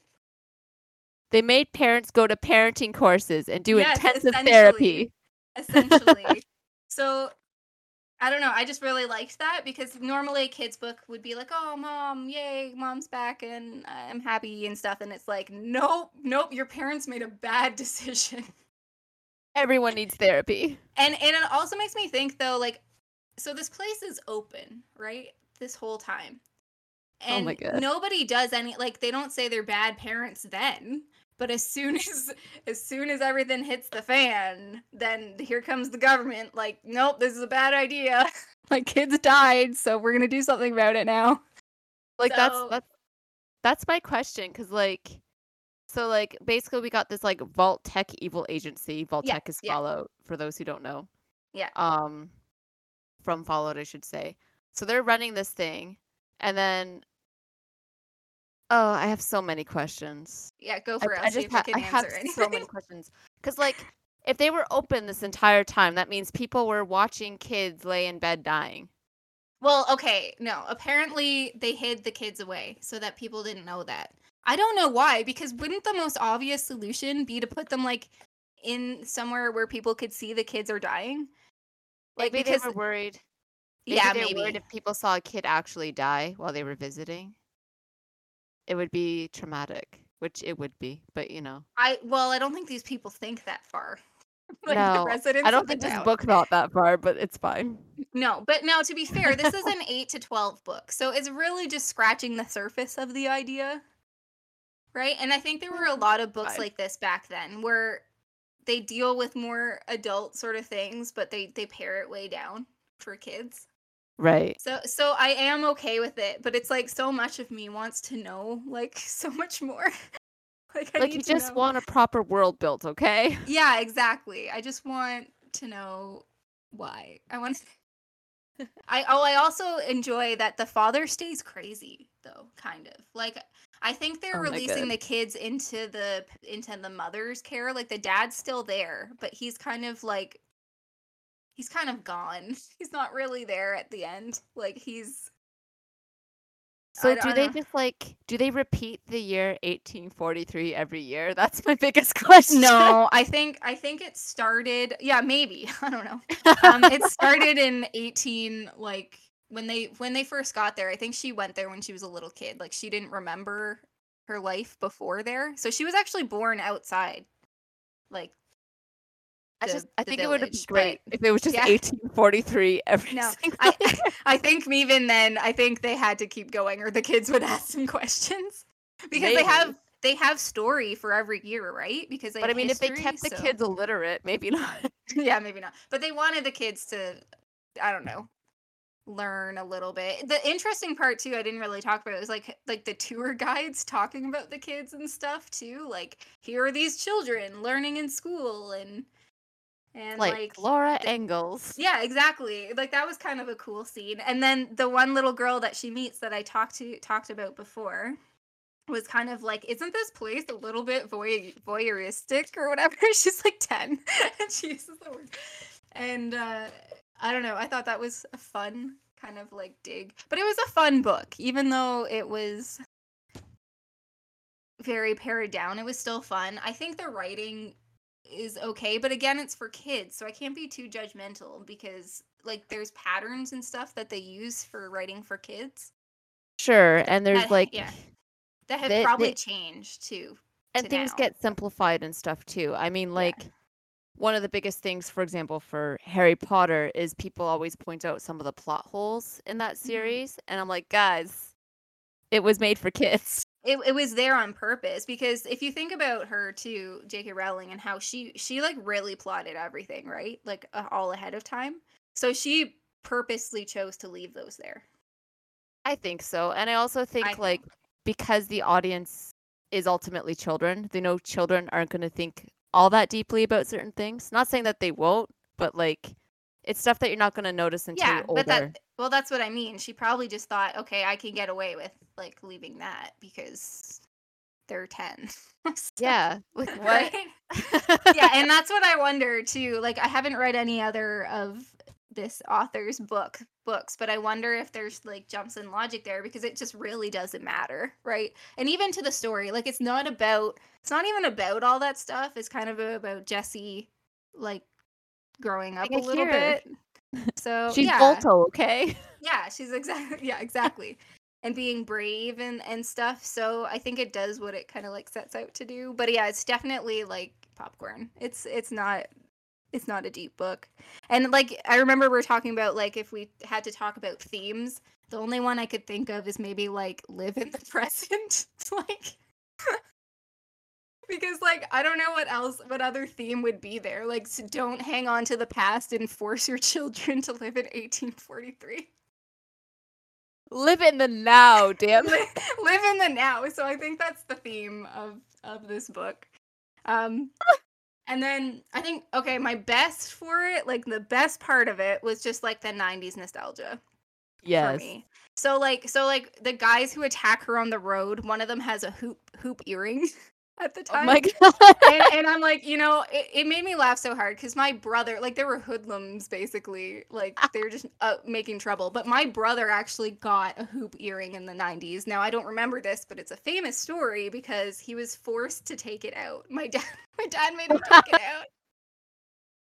[SPEAKER 1] they made parents go to parenting courses and do
[SPEAKER 2] Yes,
[SPEAKER 1] intensive
[SPEAKER 2] essentially.
[SPEAKER 1] therapy.
[SPEAKER 2] essentially. so I don't know. I just really liked that because normally a kid's book would be like, "Oh, mom, yay, mom's back and I'm happy and stuff," and it's like, "Nope, nope, your parents made a bad decision."
[SPEAKER 1] Everyone needs therapy.
[SPEAKER 2] And and it also makes me think though, like, so this place is open, right? This whole time.
[SPEAKER 1] Oh
[SPEAKER 2] And
[SPEAKER 1] my God.
[SPEAKER 2] nobody does any like they don't say they're bad parents then. But as soon as as soon as everything hits the fan, then here comes the government like, nope, this is a bad idea. like kids died, so we're gonna do something about it now.
[SPEAKER 1] Like
[SPEAKER 2] So-
[SPEAKER 1] that's that's that's my question because like so like basically we got this like Vault-Tec evil agency. Vault
[SPEAKER 2] Yeah,
[SPEAKER 1] Tech is
[SPEAKER 2] yeah.
[SPEAKER 1] Fallout for those who don't know.
[SPEAKER 2] Yeah.
[SPEAKER 1] Um, from Fallout, I should say. So they're running this thing, and then oh, I have so many questions.
[SPEAKER 2] Yeah, go
[SPEAKER 1] I,
[SPEAKER 2] for it.
[SPEAKER 1] I
[SPEAKER 2] I'll see
[SPEAKER 1] just
[SPEAKER 2] if I
[SPEAKER 1] ha-
[SPEAKER 2] can
[SPEAKER 1] I have
[SPEAKER 2] answer
[SPEAKER 1] so many questions because like if they were open this entire time, that means people were watching kids lay in bed dying.
[SPEAKER 2] Well, okay, no. Apparently, they hid the kids away so that people didn't know that. I don't know why, because wouldn't the most obvious solution be to put them like in somewhere where people could see the kids are dying? Like
[SPEAKER 1] Maybe
[SPEAKER 2] because
[SPEAKER 1] they were worried. Maybe
[SPEAKER 2] yeah,
[SPEAKER 1] they were
[SPEAKER 2] maybe.
[SPEAKER 1] worried if people saw a kid actually die while they were visiting. It would be traumatic, which it would be, but you know.
[SPEAKER 2] I well, I don't think these people think that far. like
[SPEAKER 1] No,
[SPEAKER 2] the residents
[SPEAKER 1] I don't think this book thought that far, but it's fine.
[SPEAKER 2] No, but now to be fair, this is an 8 to 12 book. So it's really just scratching the surface of the idea. Right? And I think there were a mm, lot of books
[SPEAKER 1] Fine.
[SPEAKER 2] like this back then where they deal with more adult sort of things, but they they pare it way down for kids.
[SPEAKER 1] Right.
[SPEAKER 2] So so I am okay with it, but it's like so much of me wants to know like so much more. like I
[SPEAKER 1] Like you
[SPEAKER 2] to
[SPEAKER 1] just
[SPEAKER 2] know.
[SPEAKER 1] want a proper world built, okay?
[SPEAKER 2] Yeah, exactly. I just want to know why. I want I oh I also enjoy that the father stays crazy though, kind of. Like I think they're
[SPEAKER 1] Oh
[SPEAKER 2] releasing the kids into the into the mother's care. Like the dad's still there, but he's kind of like he's kind of gone. He's not really there at the end. Like he's
[SPEAKER 1] So do they
[SPEAKER 2] know.
[SPEAKER 1] just like do they repeat the year 1843 every year? That's my biggest question.
[SPEAKER 2] No, I think I think it started. Yeah, maybe I don't know. Um, it started in eighteen, like when they when they first got there. I think she went there when she was a little kid. Like she didn't remember her life before there, so she was actually born outside. Like
[SPEAKER 1] I just I think it would be
[SPEAKER 2] village,
[SPEAKER 1] great if it was just
[SPEAKER 2] yeah.
[SPEAKER 1] 1843 every
[SPEAKER 2] No,
[SPEAKER 1] single
[SPEAKER 2] I. I think even then, I think they had to keep going, or the kids would ask some questions because they have they have story for every year, right? Because they
[SPEAKER 1] But I
[SPEAKER 2] have
[SPEAKER 1] mean, if they
[SPEAKER 2] history,
[SPEAKER 1] kept the kids illiterate, maybe not.
[SPEAKER 2] yeah, maybe not. But they wanted the kids to, I don't know, learn a little bit. The interesting part too, I didn't really talk about, it, was like like the tour guides talking about the kids and stuff too. Like here are these children learning in school and and
[SPEAKER 1] like,
[SPEAKER 2] like,
[SPEAKER 1] Laura Ingalls.
[SPEAKER 2] yeah, exactly. Like that was kind of a cool scene. And then the one little girl that she meets that I talked to talked about before was kind of like, isn't this place a little bit voy- voyeuristic or whatever? She's like 10 and she uses the word. And uh I don't know, I thought that was a fun kind of like dig. But it was a fun book, even though it was very pared down. It was still fun. I think the writing is okay, but again, it's for kids, so I can't be too judgmental because like there's patterns and stuff that they use for writing for kids.
[SPEAKER 1] Sure, and there's
[SPEAKER 2] Uh,
[SPEAKER 1] like
[SPEAKER 2] yeah. that have
[SPEAKER 1] They-
[SPEAKER 2] probably
[SPEAKER 1] they-
[SPEAKER 2] changed too.
[SPEAKER 1] and
[SPEAKER 2] to
[SPEAKER 1] things
[SPEAKER 2] now.
[SPEAKER 1] get simplified and stuff too. I mean,
[SPEAKER 2] Yeah.
[SPEAKER 1] like one of the biggest things, for example, for Harry Potter is people always point out some of the plot holes in that
[SPEAKER 2] Mm-hmm.
[SPEAKER 1] series, and I'm like, guys, it was made for kids.
[SPEAKER 2] It, it was there on purpose because if you think about her too j.k rowling and how she she like really plotted everything right? Like uh, all ahead of time. So she purposely chose to leave those there.
[SPEAKER 1] I think so, and I also think
[SPEAKER 2] I
[SPEAKER 1] like because the audience is ultimately children, they know children aren't going to think all that deeply about certain things. Not saying that they won't, but like it's stuff that you're not going to notice until
[SPEAKER 2] yeah
[SPEAKER 1] you're older.
[SPEAKER 2] but that well that's what i mean she probably just thought okay i can get away with like leaving that because they're 10 So-
[SPEAKER 1] yeah, like what?
[SPEAKER 2] yeah and that's what i wonder too like i haven't read any other of this author's book books but i wonder if there's like jumps in logic there because it just really doesn't matter right and even to the story like it's not about it's not even about all that stuff it's kind of about jesse like growing up a little bit. so
[SPEAKER 1] She's
[SPEAKER 2] yeah.
[SPEAKER 1] Volto, okay?
[SPEAKER 2] yeah she's exactly yeah exactly. And being brave and and stuff so i think it does what it kind of like sets out to do but yeah it's definitely like popcorn. It's it's not it's not a deep book. And like i remember we are talking about like if we had to talk about themes the only one i could think of is maybe like live in the present like because like i don't know what else what other theme would be there. Like so don't hang on to the past and force your children to live in 1843
[SPEAKER 1] Live in the now, damn.
[SPEAKER 2] Li- live in the now. So i think that's the theme of of this book. Um and then i think okay my best for it like the best part of it was just like the 90s nostalgia
[SPEAKER 1] Yes.
[SPEAKER 2] for me. So like so like the guys who attack her on the road one of them has a hoop hoop earring at the
[SPEAKER 1] Oh
[SPEAKER 2] time
[SPEAKER 1] my god.
[SPEAKER 2] and, and I'm like, you know, it, it made me laugh so hard because my brother, like, there were hoodlums basically, like, they were just uh, making trouble. But my brother actually got a hoop earring in the 90s. Now, I don't remember this, but it's a famous story because he was forced to take it out. My dad, my dad made him take it out.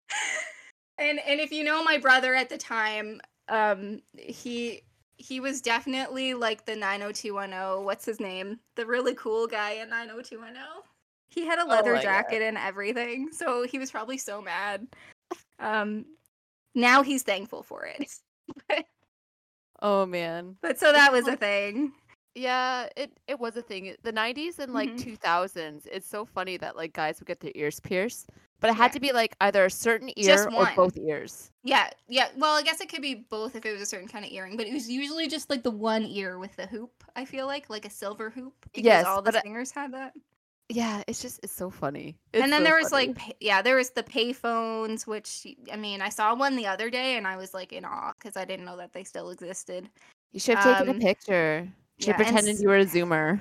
[SPEAKER 2] And and if you know my brother at the time, um, he he was definitely like the 90210. What's his name? The really cool guy in 90210. He had a leather
[SPEAKER 1] God.
[SPEAKER 2] jacket and everything, so he was probably so mad. Um, now he's thankful for it.
[SPEAKER 1] oh man.
[SPEAKER 2] But so that was a thing.
[SPEAKER 1] Yeah, it it was a thing. The 90s and like
[SPEAKER 2] Mhm.
[SPEAKER 1] 2000s, it's so funny that like guys would get their ears pierced, but it had
[SPEAKER 2] Yeah.
[SPEAKER 1] to be like either a certain ear or both ears.
[SPEAKER 2] Yeah, yeah. Well, I guess it could be both if it was a certain kind of earring, but it was usually just like the one ear with the hoop. I feel like like a silver hoop because
[SPEAKER 1] Yes,
[SPEAKER 2] all the
[SPEAKER 1] but I-
[SPEAKER 2] singers had that.
[SPEAKER 1] Yeah, it's just it's so funny. It's
[SPEAKER 2] and then
[SPEAKER 1] so
[SPEAKER 2] there was
[SPEAKER 1] funny.
[SPEAKER 2] like pay- yeah there was the payphones which i mean i saw one the other day and i was like in awe because i didn't know that they still existed
[SPEAKER 1] you should have taken
[SPEAKER 2] um,
[SPEAKER 1] a picture. You should
[SPEAKER 2] yeah,
[SPEAKER 1] have pretended you were a zoomer.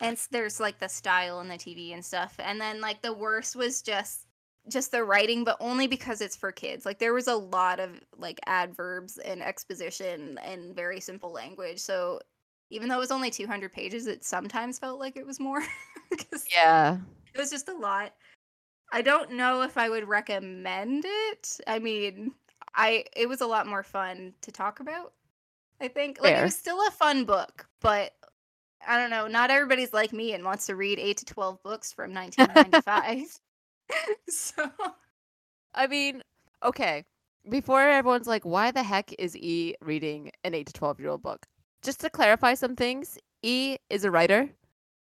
[SPEAKER 2] And there's like the style and the tv and stuff and then like the worst was just just the writing but only because it's for kids like there was a lot of like adverbs and exposition and very simple language so even though it was only 200 pages it sometimes felt like it was more.
[SPEAKER 1] Yeah.
[SPEAKER 2] it was just a lot. I don't know if I would recommend it. I mean, I it was a lot more fun to talk about. I think like
[SPEAKER 1] Fair.
[SPEAKER 2] it was still a fun book, but I don't know. Not everybody's like me and wants to read eight to twelve books from 1995. so
[SPEAKER 1] I mean, okay. Before everyone's like, why the heck is E reading an 8 to 12 year old book? Just to clarify some things, E is a writer.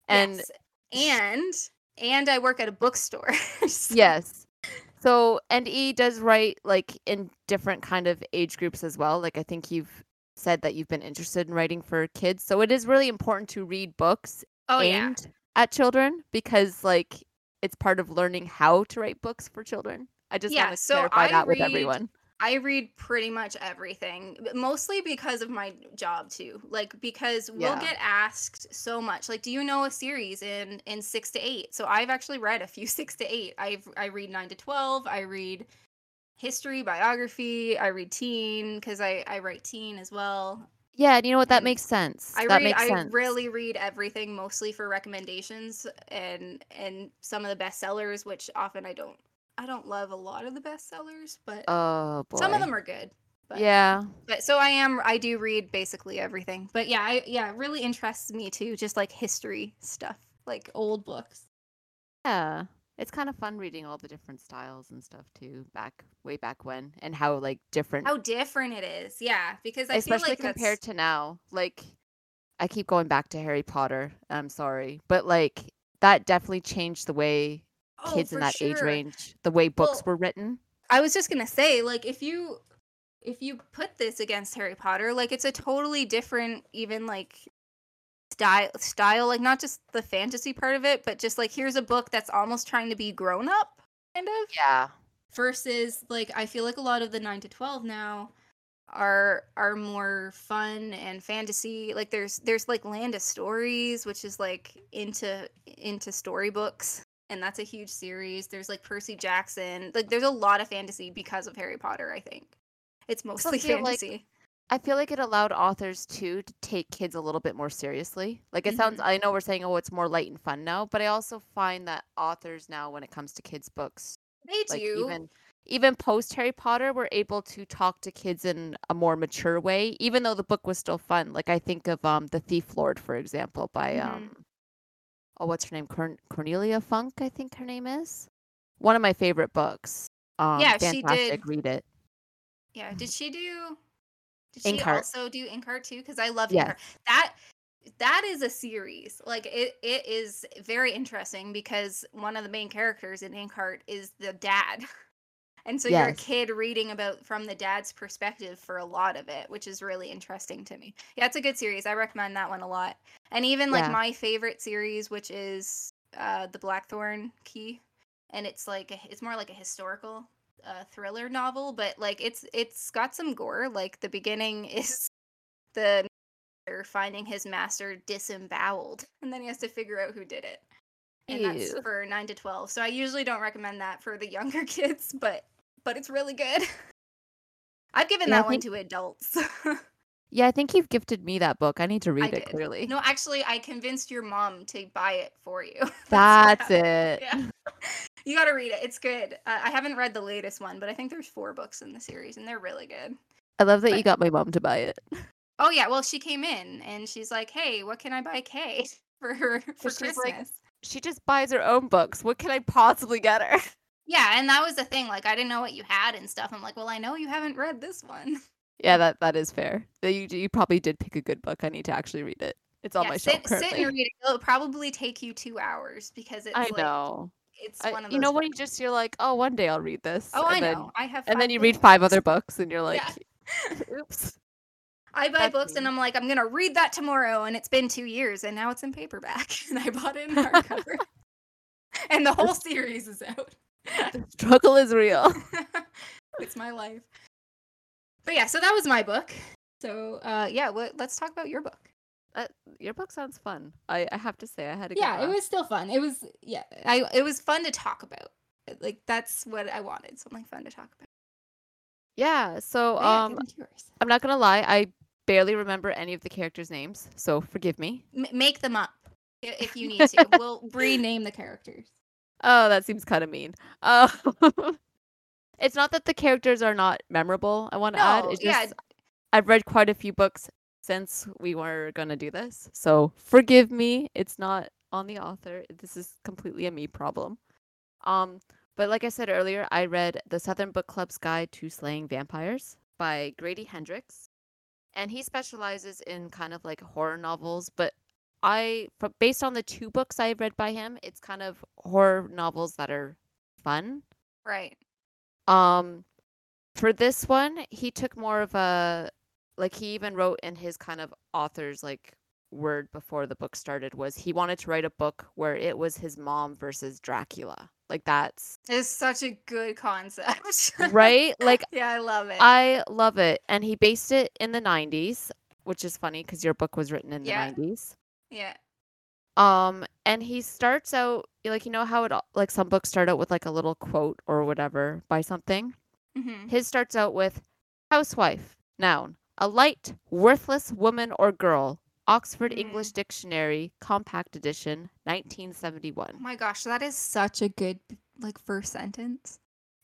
[SPEAKER 1] And
[SPEAKER 2] yes. and and I work at a bookstore. so-
[SPEAKER 1] yes. So, and E does write like in different kind of age groups as well. Like I think you've said that you've been interested in writing for kids. So it is really important to read books
[SPEAKER 2] Oh yeah.
[SPEAKER 1] aimed at children because like it's part of learning how to write books for children. I just
[SPEAKER 2] Yeah,
[SPEAKER 1] want to
[SPEAKER 2] so
[SPEAKER 1] clarify
[SPEAKER 2] I
[SPEAKER 1] that with everyone.
[SPEAKER 2] I read pretty much everything, mostly because of my job too. Like because we'll
[SPEAKER 1] Yeah.
[SPEAKER 2] get asked so much. Like, do you know a series in in six to eight? So I've actually read a few six to eight. I've I read nine to twelve. I read history, biography. I read teen because I I write teen as well.
[SPEAKER 1] Yeah, and you know what? That
[SPEAKER 2] and
[SPEAKER 1] makes sense.
[SPEAKER 2] I
[SPEAKER 1] that
[SPEAKER 2] read
[SPEAKER 1] makes
[SPEAKER 2] I
[SPEAKER 1] sense.
[SPEAKER 2] really read everything mostly for recommendations and and some of the bestsellers, which often I don't I don't love a lot of the bestsellers, but
[SPEAKER 1] Oh boy.
[SPEAKER 2] some of them are good. But,
[SPEAKER 1] yeah.
[SPEAKER 2] But so I am. I do read basically everything. But yeah, I, yeah, it really interests me too. Just like history stuff, like old books.
[SPEAKER 1] Yeah. It's kind of fun reading all the different styles and stuff too, back way back when, and how like different,
[SPEAKER 2] How different it is. Yeah, because I
[SPEAKER 1] especially
[SPEAKER 2] feel like
[SPEAKER 1] compared
[SPEAKER 2] that's,
[SPEAKER 1] to now. Like, I keep going back to Harry Potter. I'm sorry, but like that definitely changed the way
[SPEAKER 2] oh,
[SPEAKER 1] kids in that age range, the way books
[SPEAKER 2] Well,
[SPEAKER 1] were written.
[SPEAKER 2] I was just gonna say, like, if you if you put this against Harry Potter, like, it's a totally different, even like style style, like not just the fantasy part of it, but just like here's a book that's almost trying to be grown up, kind of.
[SPEAKER 1] Yeah.
[SPEAKER 2] Versus, like, I feel like a lot of the nine to twelve now are are more fun and fantasy. Like, there's there's like Land of Stories, which is like into into storybooks and that's a huge series. There's like Percy Jackson. Like there's a lot of fantasy because of Harry Potter, I think. It's mostly
[SPEAKER 1] feel like-
[SPEAKER 2] fantasy.
[SPEAKER 1] I feel like it allowed authors too to take kids a little bit more seriously. Like it sounds
[SPEAKER 2] Mhm.
[SPEAKER 1] I know we're saying oh it's more light and fun now, but I also find that authors now when it comes to kids books,
[SPEAKER 2] they
[SPEAKER 1] like
[SPEAKER 2] do.
[SPEAKER 1] even even post Harry Potter were able to talk to kids in a more mature way, even though the book was still fun. Like I think of um The Thief Lord, for example, by
[SPEAKER 2] Mhm.
[SPEAKER 1] um oh what's her name? Corn- Cornelia Funke, I think her name is. One of my favorite books. Um
[SPEAKER 2] Yeah, she did-
[SPEAKER 1] read it.
[SPEAKER 2] yeah. Did she do did she
[SPEAKER 1] Inkheart.
[SPEAKER 2] also do Inkheart too? Because I love
[SPEAKER 1] Yes.
[SPEAKER 2] Inkheart. That that is a series. Like it it is very interesting because one of the main characters in Inkheart is the dad. And so you're a kid reading about from the dad's perspective for a lot of it, which is really interesting to me. Yeah, it's a good series. I recommend that one a lot. And even like
[SPEAKER 1] Yeah.
[SPEAKER 2] my favorite series, which is uh the Blackthorn Key, and it's like a, it's more like a historical uh, thriller novel, but like it's it's got some gore. Like the beginning is the master finding his master disemboweled, and then he has to figure out who did it. And that's for nine to twelve. So I usually don't recommend that for the younger kids, but but it's really good. I've given
[SPEAKER 1] Yeah,
[SPEAKER 2] that one to adults.
[SPEAKER 1] Yeah, I think you've gifted me that book. I need to read
[SPEAKER 2] I
[SPEAKER 1] it
[SPEAKER 2] did.
[SPEAKER 1] clearly.
[SPEAKER 2] no, actually, I convinced your mom to buy it for you. what
[SPEAKER 1] That's it.
[SPEAKER 2] Yeah. You got to read it. It's good. Uh, I haven't read the latest one, but I think there's four books in the series, and they're really good.
[SPEAKER 1] I love that you got my mom to buy it.
[SPEAKER 2] Oh yeah, well she came in and she's like, "Hey, what can I buy Kay for her for Christmas?"
[SPEAKER 1] like- She just buys her own books. What can I possibly get her?
[SPEAKER 2] yeah, and that was the thing. Like, I didn't know what you had and stuff. I'm like, "Well, I know you haven't read this one."
[SPEAKER 1] Yeah, that that is fair. That you you probably did pick a good book. I need to actually read it. It's on
[SPEAKER 2] yeah,
[SPEAKER 1] my
[SPEAKER 2] sit,
[SPEAKER 1] shelf currently.
[SPEAKER 2] sit and read it. It'll probably take you two hours because it's
[SPEAKER 1] I
[SPEAKER 2] like
[SPEAKER 1] know.
[SPEAKER 2] It's
[SPEAKER 1] I-
[SPEAKER 2] one of those.
[SPEAKER 1] you know when you just you're like, oh, one day I'll read this.
[SPEAKER 2] Oh,
[SPEAKER 1] and
[SPEAKER 2] I
[SPEAKER 1] then,
[SPEAKER 2] know. I have.
[SPEAKER 1] And then you read
[SPEAKER 2] books.
[SPEAKER 1] five other books, and you're like,
[SPEAKER 2] Yeah.
[SPEAKER 1] oops.
[SPEAKER 2] I buy
[SPEAKER 1] That's
[SPEAKER 2] books and. I'm like, I'm gonna read that tomorrow, and it's been two years, and now it's in paperback, and I bought it in hardcover, and the whole series is out.
[SPEAKER 1] The struggle is real.
[SPEAKER 2] it's my life. But yeah, so that was my book. So uh, yeah, what, let's talk about your book.
[SPEAKER 1] Your book sounds fun. I, I have to say, I had a good
[SPEAKER 2] Yeah, it was still fun. It was yeah, I it was fun to talk about. Like that's what I wanted, something fun to talk about.
[SPEAKER 1] Yeah. So
[SPEAKER 2] yeah,
[SPEAKER 1] um,
[SPEAKER 2] yours.
[SPEAKER 1] I'm not gonna lie. I barely remember any of the characters' names, so forgive me.
[SPEAKER 2] M- make them up if you need to. we'll rename the characters.
[SPEAKER 1] Oh, that seems kind of mean. Uh, it's not that the characters are not memorable. I want to add.
[SPEAKER 2] No,
[SPEAKER 1] It's
[SPEAKER 2] yeah.
[SPEAKER 1] I've read quite a few books since we were gonna do this, so forgive me. It's not on the author. This is completely a me problem. Um, but like I said earlier, I read the Southern Book Club's Guide to Slaying Vampires by Grady Hendrix, and he specializes in kind of like horror novels, but I, based on the two books I've read by him, it's kind of horror novels that are fun.
[SPEAKER 2] Right.
[SPEAKER 1] Um, for this one, he took more of a, like he even wrote in his kind of author's like word before the book started was he wanted to write a book where it was his mom versus Dracula. Like that's
[SPEAKER 2] It's such a good concept.
[SPEAKER 1] right. Like
[SPEAKER 2] yeah, I love it.
[SPEAKER 1] I love it, and he based it in the '90s, which is funny because your book was written in the
[SPEAKER 2] Yeah.
[SPEAKER 1] '90s.
[SPEAKER 2] yeah.
[SPEAKER 1] Um, and he starts out like you know how it like some books start out with like a little quote or whatever by something.
[SPEAKER 2] hmm
[SPEAKER 1] His starts out with housewife, noun, a light, worthless woman or girl. Oxford
[SPEAKER 2] Mm.
[SPEAKER 1] English Dictionary, compact edition,
[SPEAKER 2] Oh
[SPEAKER 1] 1971.
[SPEAKER 2] my gosh, that is such a good like first sentence.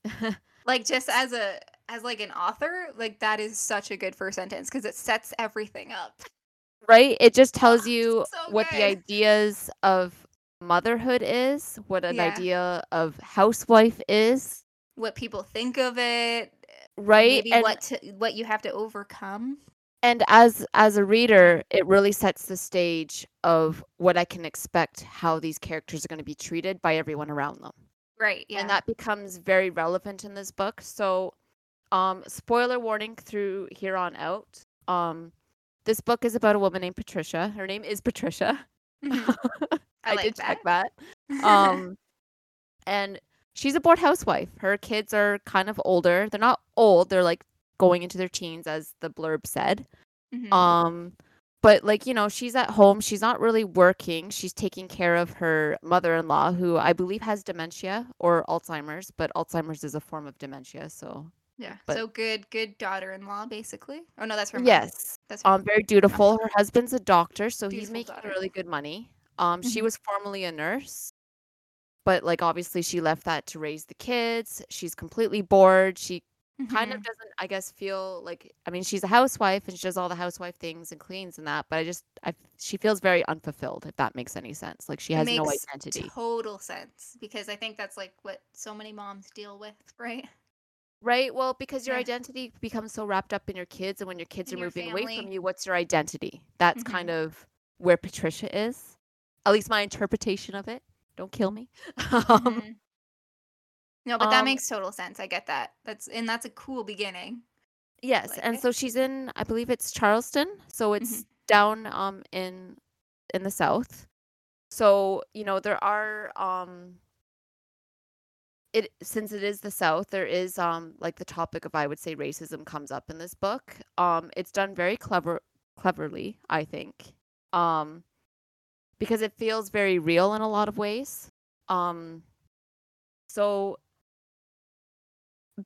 [SPEAKER 2] Like just as a as like an author, like that is such a good first sentence because it sets everything up.
[SPEAKER 1] right? It just tells you
[SPEAKER 2] so
[SPEAKER 1] what the ideas of motherhood is, what an
[SPEAKER 2] Yeah.
[SPEAKER 1] idea of housewife is,
[SPEAKER 2] What people think of it,
[SPEAKER 1] right?
[SPEAKER 2] maybe
[SPEAKER 1] and
[SPEAKER 2] what to, what you have to overcome.
[SPEAKER 1] and as as a reader, it really sets the stage of what I can expect how these characters are going to be treated by everyone around them.
[SPEAKER 2] Right. Yeah.
[SPEAKER 1] and that becomes very relevant in this book. So, um, spoiler warning through here on out. Um, this book is about a woman named Patricia. Her name is Patricia.
[SPEAKER 2] Mhm. I
[SPEAKER 1] I,
[SPEAKER 2] like
[SPEAKER 1] did check
[SPEAKER 2] that.
[SPEAKER 1] that. Um, and she's a bored housewife. Her kids are kind of older. They're not old. They're like going into their teens, as the blurb said.
[SPEAKER 2] Mhm.
[SPEAKER 1] Um, but like you know, she's at home. She's not really working. She's taking care of her mother-in-law, who I believe has dementia or Alzheimer's. But Alzheimer's is a form of dementia, so
[SPEAKER 2] yeah.
[SPEAKER 1] but-
[SPEAKER 2] so good, good daughter-in-law, basically. Oh no, that's her. mom.
[SPEAKER 1] yes,
[SPEAKER 2] That's her
[SPEAKER 1] um, very dutiful. Her husband's a doctor, so he's making
[SPEAKER 2] daughter.
[SPEAKER 1] really good money. Um, she
[SPEAKER 2] Mhm.
[SPEAKER 1] was formerly a nurse, but like obviously she left that to raise the kids. She's completely bored. She kind of
[SPEAKER 2] Mhm.
[SPEAKER 1] doesn't i guess feel like i mean she's a housewife and she does all the housewife things and cleans and that but i just i she feels very unfulfilled if that makes any sense like she has no identity
[SPEAKER 2] Total sense because I think that's like what so many moms deal with, right?
[SPEAKER 1] right well because your
[SPEAKER 2] Yeah.
[SPEAKER 1] identity becomes so wrapped up in your kids and when your kids
[SPEAKER 2] In
[SPEAKER 1] are
[SPEAKER 2] your
[SPEAKER 1] moving away from you what's your identity that's
[SPEAKER 2] Mhm.
[SPEAKER 1] kind of where patricia is at least my interpretation of it don't kill me um.
[SPEAKER 2] No, but that
[SPEAKER 1] um,
[SPEAKER 2] makes total sense. I get that. That's and that's a cool beginning.
[SPEAKER 1] yes
[SPEAKER 2] like
[SPEAKER 1] and
[SPEAKER 2] it.
[SPEAKER 1] so she's in i believe it's charleston so it's down um in in the south so you know there are um it since it is the south there is um like the topic of i would say racism comes up in this book um it's done very clever cleverly i think um because it feels very real in a lot of ways. Um so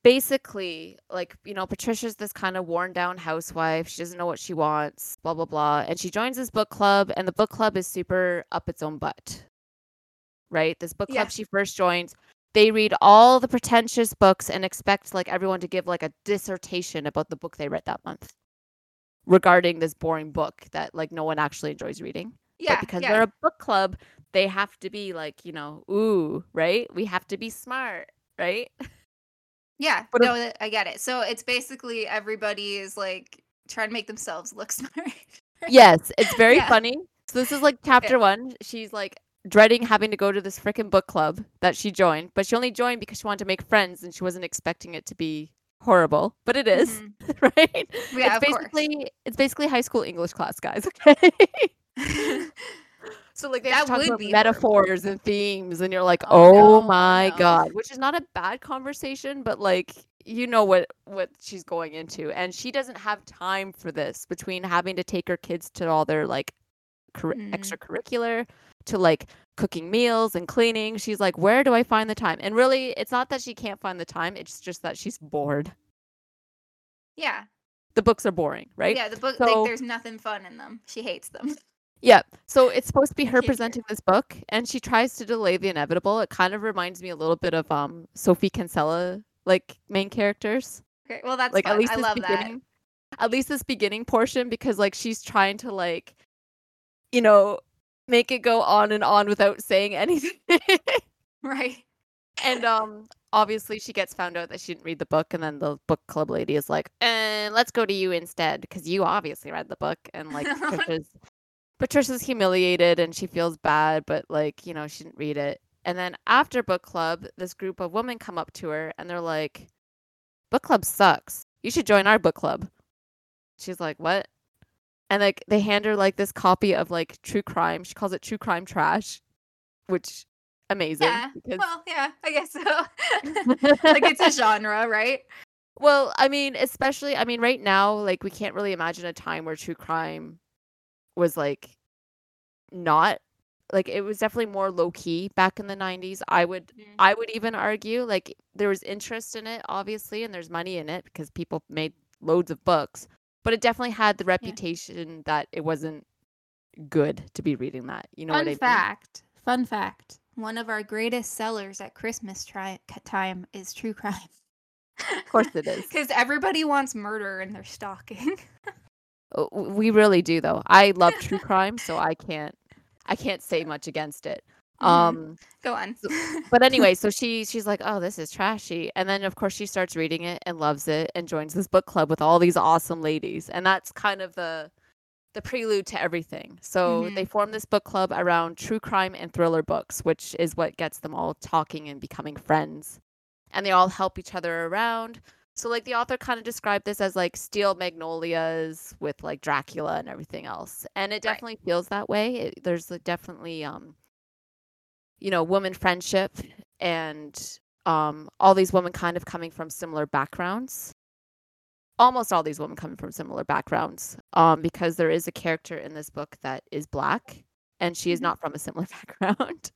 [SPEAKER 1] basically like you know patricia's this kind of worn down housewife. She doesn't know what she wants blah blah blah. And she joins this book club and the book club is super up its own butt right? This book club
[SPEAKER 2] Yeah.
[SPEAKER 1] she first joins they read all the pretentious books and expect like everyone to give like a dissertation about the book they read that month regarding this boring book that like no one actually enjoys reading
[SPEAKER 2] Yeah,
[SPEAKER 1] but because
[SPEAKER 2] yeah.
[SPEAKER 1] they're a book club they have to be like you know ooh right we have to be smart right
[SPEAKER 2] Yeah,
[SPEAKER 1] But
[SPEAKER 2] no, I get it. So it's basically everybody is like trying to make themselves look smart.
[SPEAKER 1] yes, it's very
[SPEAKER 2] Yeah.
[SPEAKER 1] funny. So this is like chapter one. She's like dreading having to go to this freaking book club that she joined, but she only joined because she wanted to make friends and she wasn't expecting it to be horrible. But it is,
[SPEAKER 2] Mhm.
[SPEAKER 1] right?
[SPEAKER 2] Yeah,
[SPEAKER 1] it's
[SPEAKER 2] of course.
[SPEAKER 1] basically it's basically high school English class, guys. Okay. so like
[SPEAKER 2] That
[SPEAKER 1] talk
[SPEAKER 2] would
[SPEAKER 1] about
[SPEAKER 2] be
[SPEAKER 1] metaphors and themes, and you're like,
[SPEAKER 2] Oh,
[SPEAKER 1] oh,
[SPEAKER 2] no,
[SPEAKER 1] my
[SPEAKER 2] no.
[SPEAKER 1] god, which is not a bad conversation, but like you know what what she's going into, and she doesn't have time for this between having to take her kids to all their like curri-
[SPEAKER 2] Mm.
[SPEAKER 1] extracurricular to like cooking meals and cleaning. She's like, where do I find the time? And really, it's not that she can't find the time; it's just that she's bored.
[SPEAKER 2] yeah,
[SPEAKER 1] The books are boring, right?
[SPEAKER 2] yeah. The book,
[SPEAKER 1] So-
[SPEAKER 2] like, there's nothing fun in them. She hates them.
[SPEAKER 1] Yeah. So it's supposed to be her presenting this book and she tries to delay the inevitable. It kind of reminds me a little bit of um Sophie Kinsella like main characters.
[SPEAKER 2] Okay, well that's
[SPEAKER 1] like
[SPEAKER 2] fun.
[SPEAKER 1] at least
[SPEAKER 2] I
[SPEAKER 1] this
[SPEAKER 2] love that.
[SPEAKER 1] beginning at least this beginning portion because like she's trying to like you know make it go on and on without saying anything.
[SPEAKER 2] Right.
[SPEAKER 1] and um obviously she gets found out that she didn't read the book and then the book club lady is like, "And let's go to you instead because you obviously read the book." And like Patricia's Patricia's humiliated and she feels bad, but like, you know, she didn't read it. And then after book club, this group of women come up to her and they're like, "Book club sucks. You should join our book club." She's like, "What?" And like they hand her like this copy of like true crime. She calls it true crime trash, which amazing
[SPEAKER 2] Yeah.
[SPEAKER 1] because
[SPEAKER 2] Well, yeah, I guess so. like it's a genre, right?
[SPEAKER 1] Well, I mean, especially, I mean, right now, like, we can't really imagine a time where true crime was like not like it was definitely more low key back in the 90s. I would mm-hmm. I would even argue like there was interest in it obviously and there's money in it because people made loads of books, but it definitely had the reputation that it wasn't good to be reading that. You know
[SPEAKER 2] Fun
[SPEAKER 1] what I mean?
[SPEAKER 2] fact. Fun fact. One of our greatest sellers at Christmas tri- time is true crime.
[SPEAKER 1] Of course it is.
[SPEAKER 2] Because everybody wants murder in their stalking.
[SPEAKER 1] We really do though. I love true crime, so I can't I can't say much against it.
[SPEAKER 2] Mhm.
[SPEAKER 1] Um
[SPEAKER 2] Go on.
[SPEAKER 1] but anyway, so she she's like, "Oh, this is trashy." And then of course she starts reading it and loves it and joins this book club with all these awesome ladies. And that's kind of the the prelude to everything. So
[SPEAKER 2] Mhm.
[SPEAKER 1] they form this book club around true crime and thriller books, which is what gets them all talking and becoming friends. And they all help each other around. So like the author kind of described this as like steel magnolias with like Dracula and everything else. And it
[SPEAKER 2] Right.
[SPEAKER 1] definitely feels that way. It, there's definitely um you know, woman friendship and um all these women kind of coming from similar backgrounds. Almost all these women coming from similar backgrounds. Um because there is a character in this book that is black and she is
[SPEAKER 2] Mhm.
[SPEAKER 1] not from a similar background.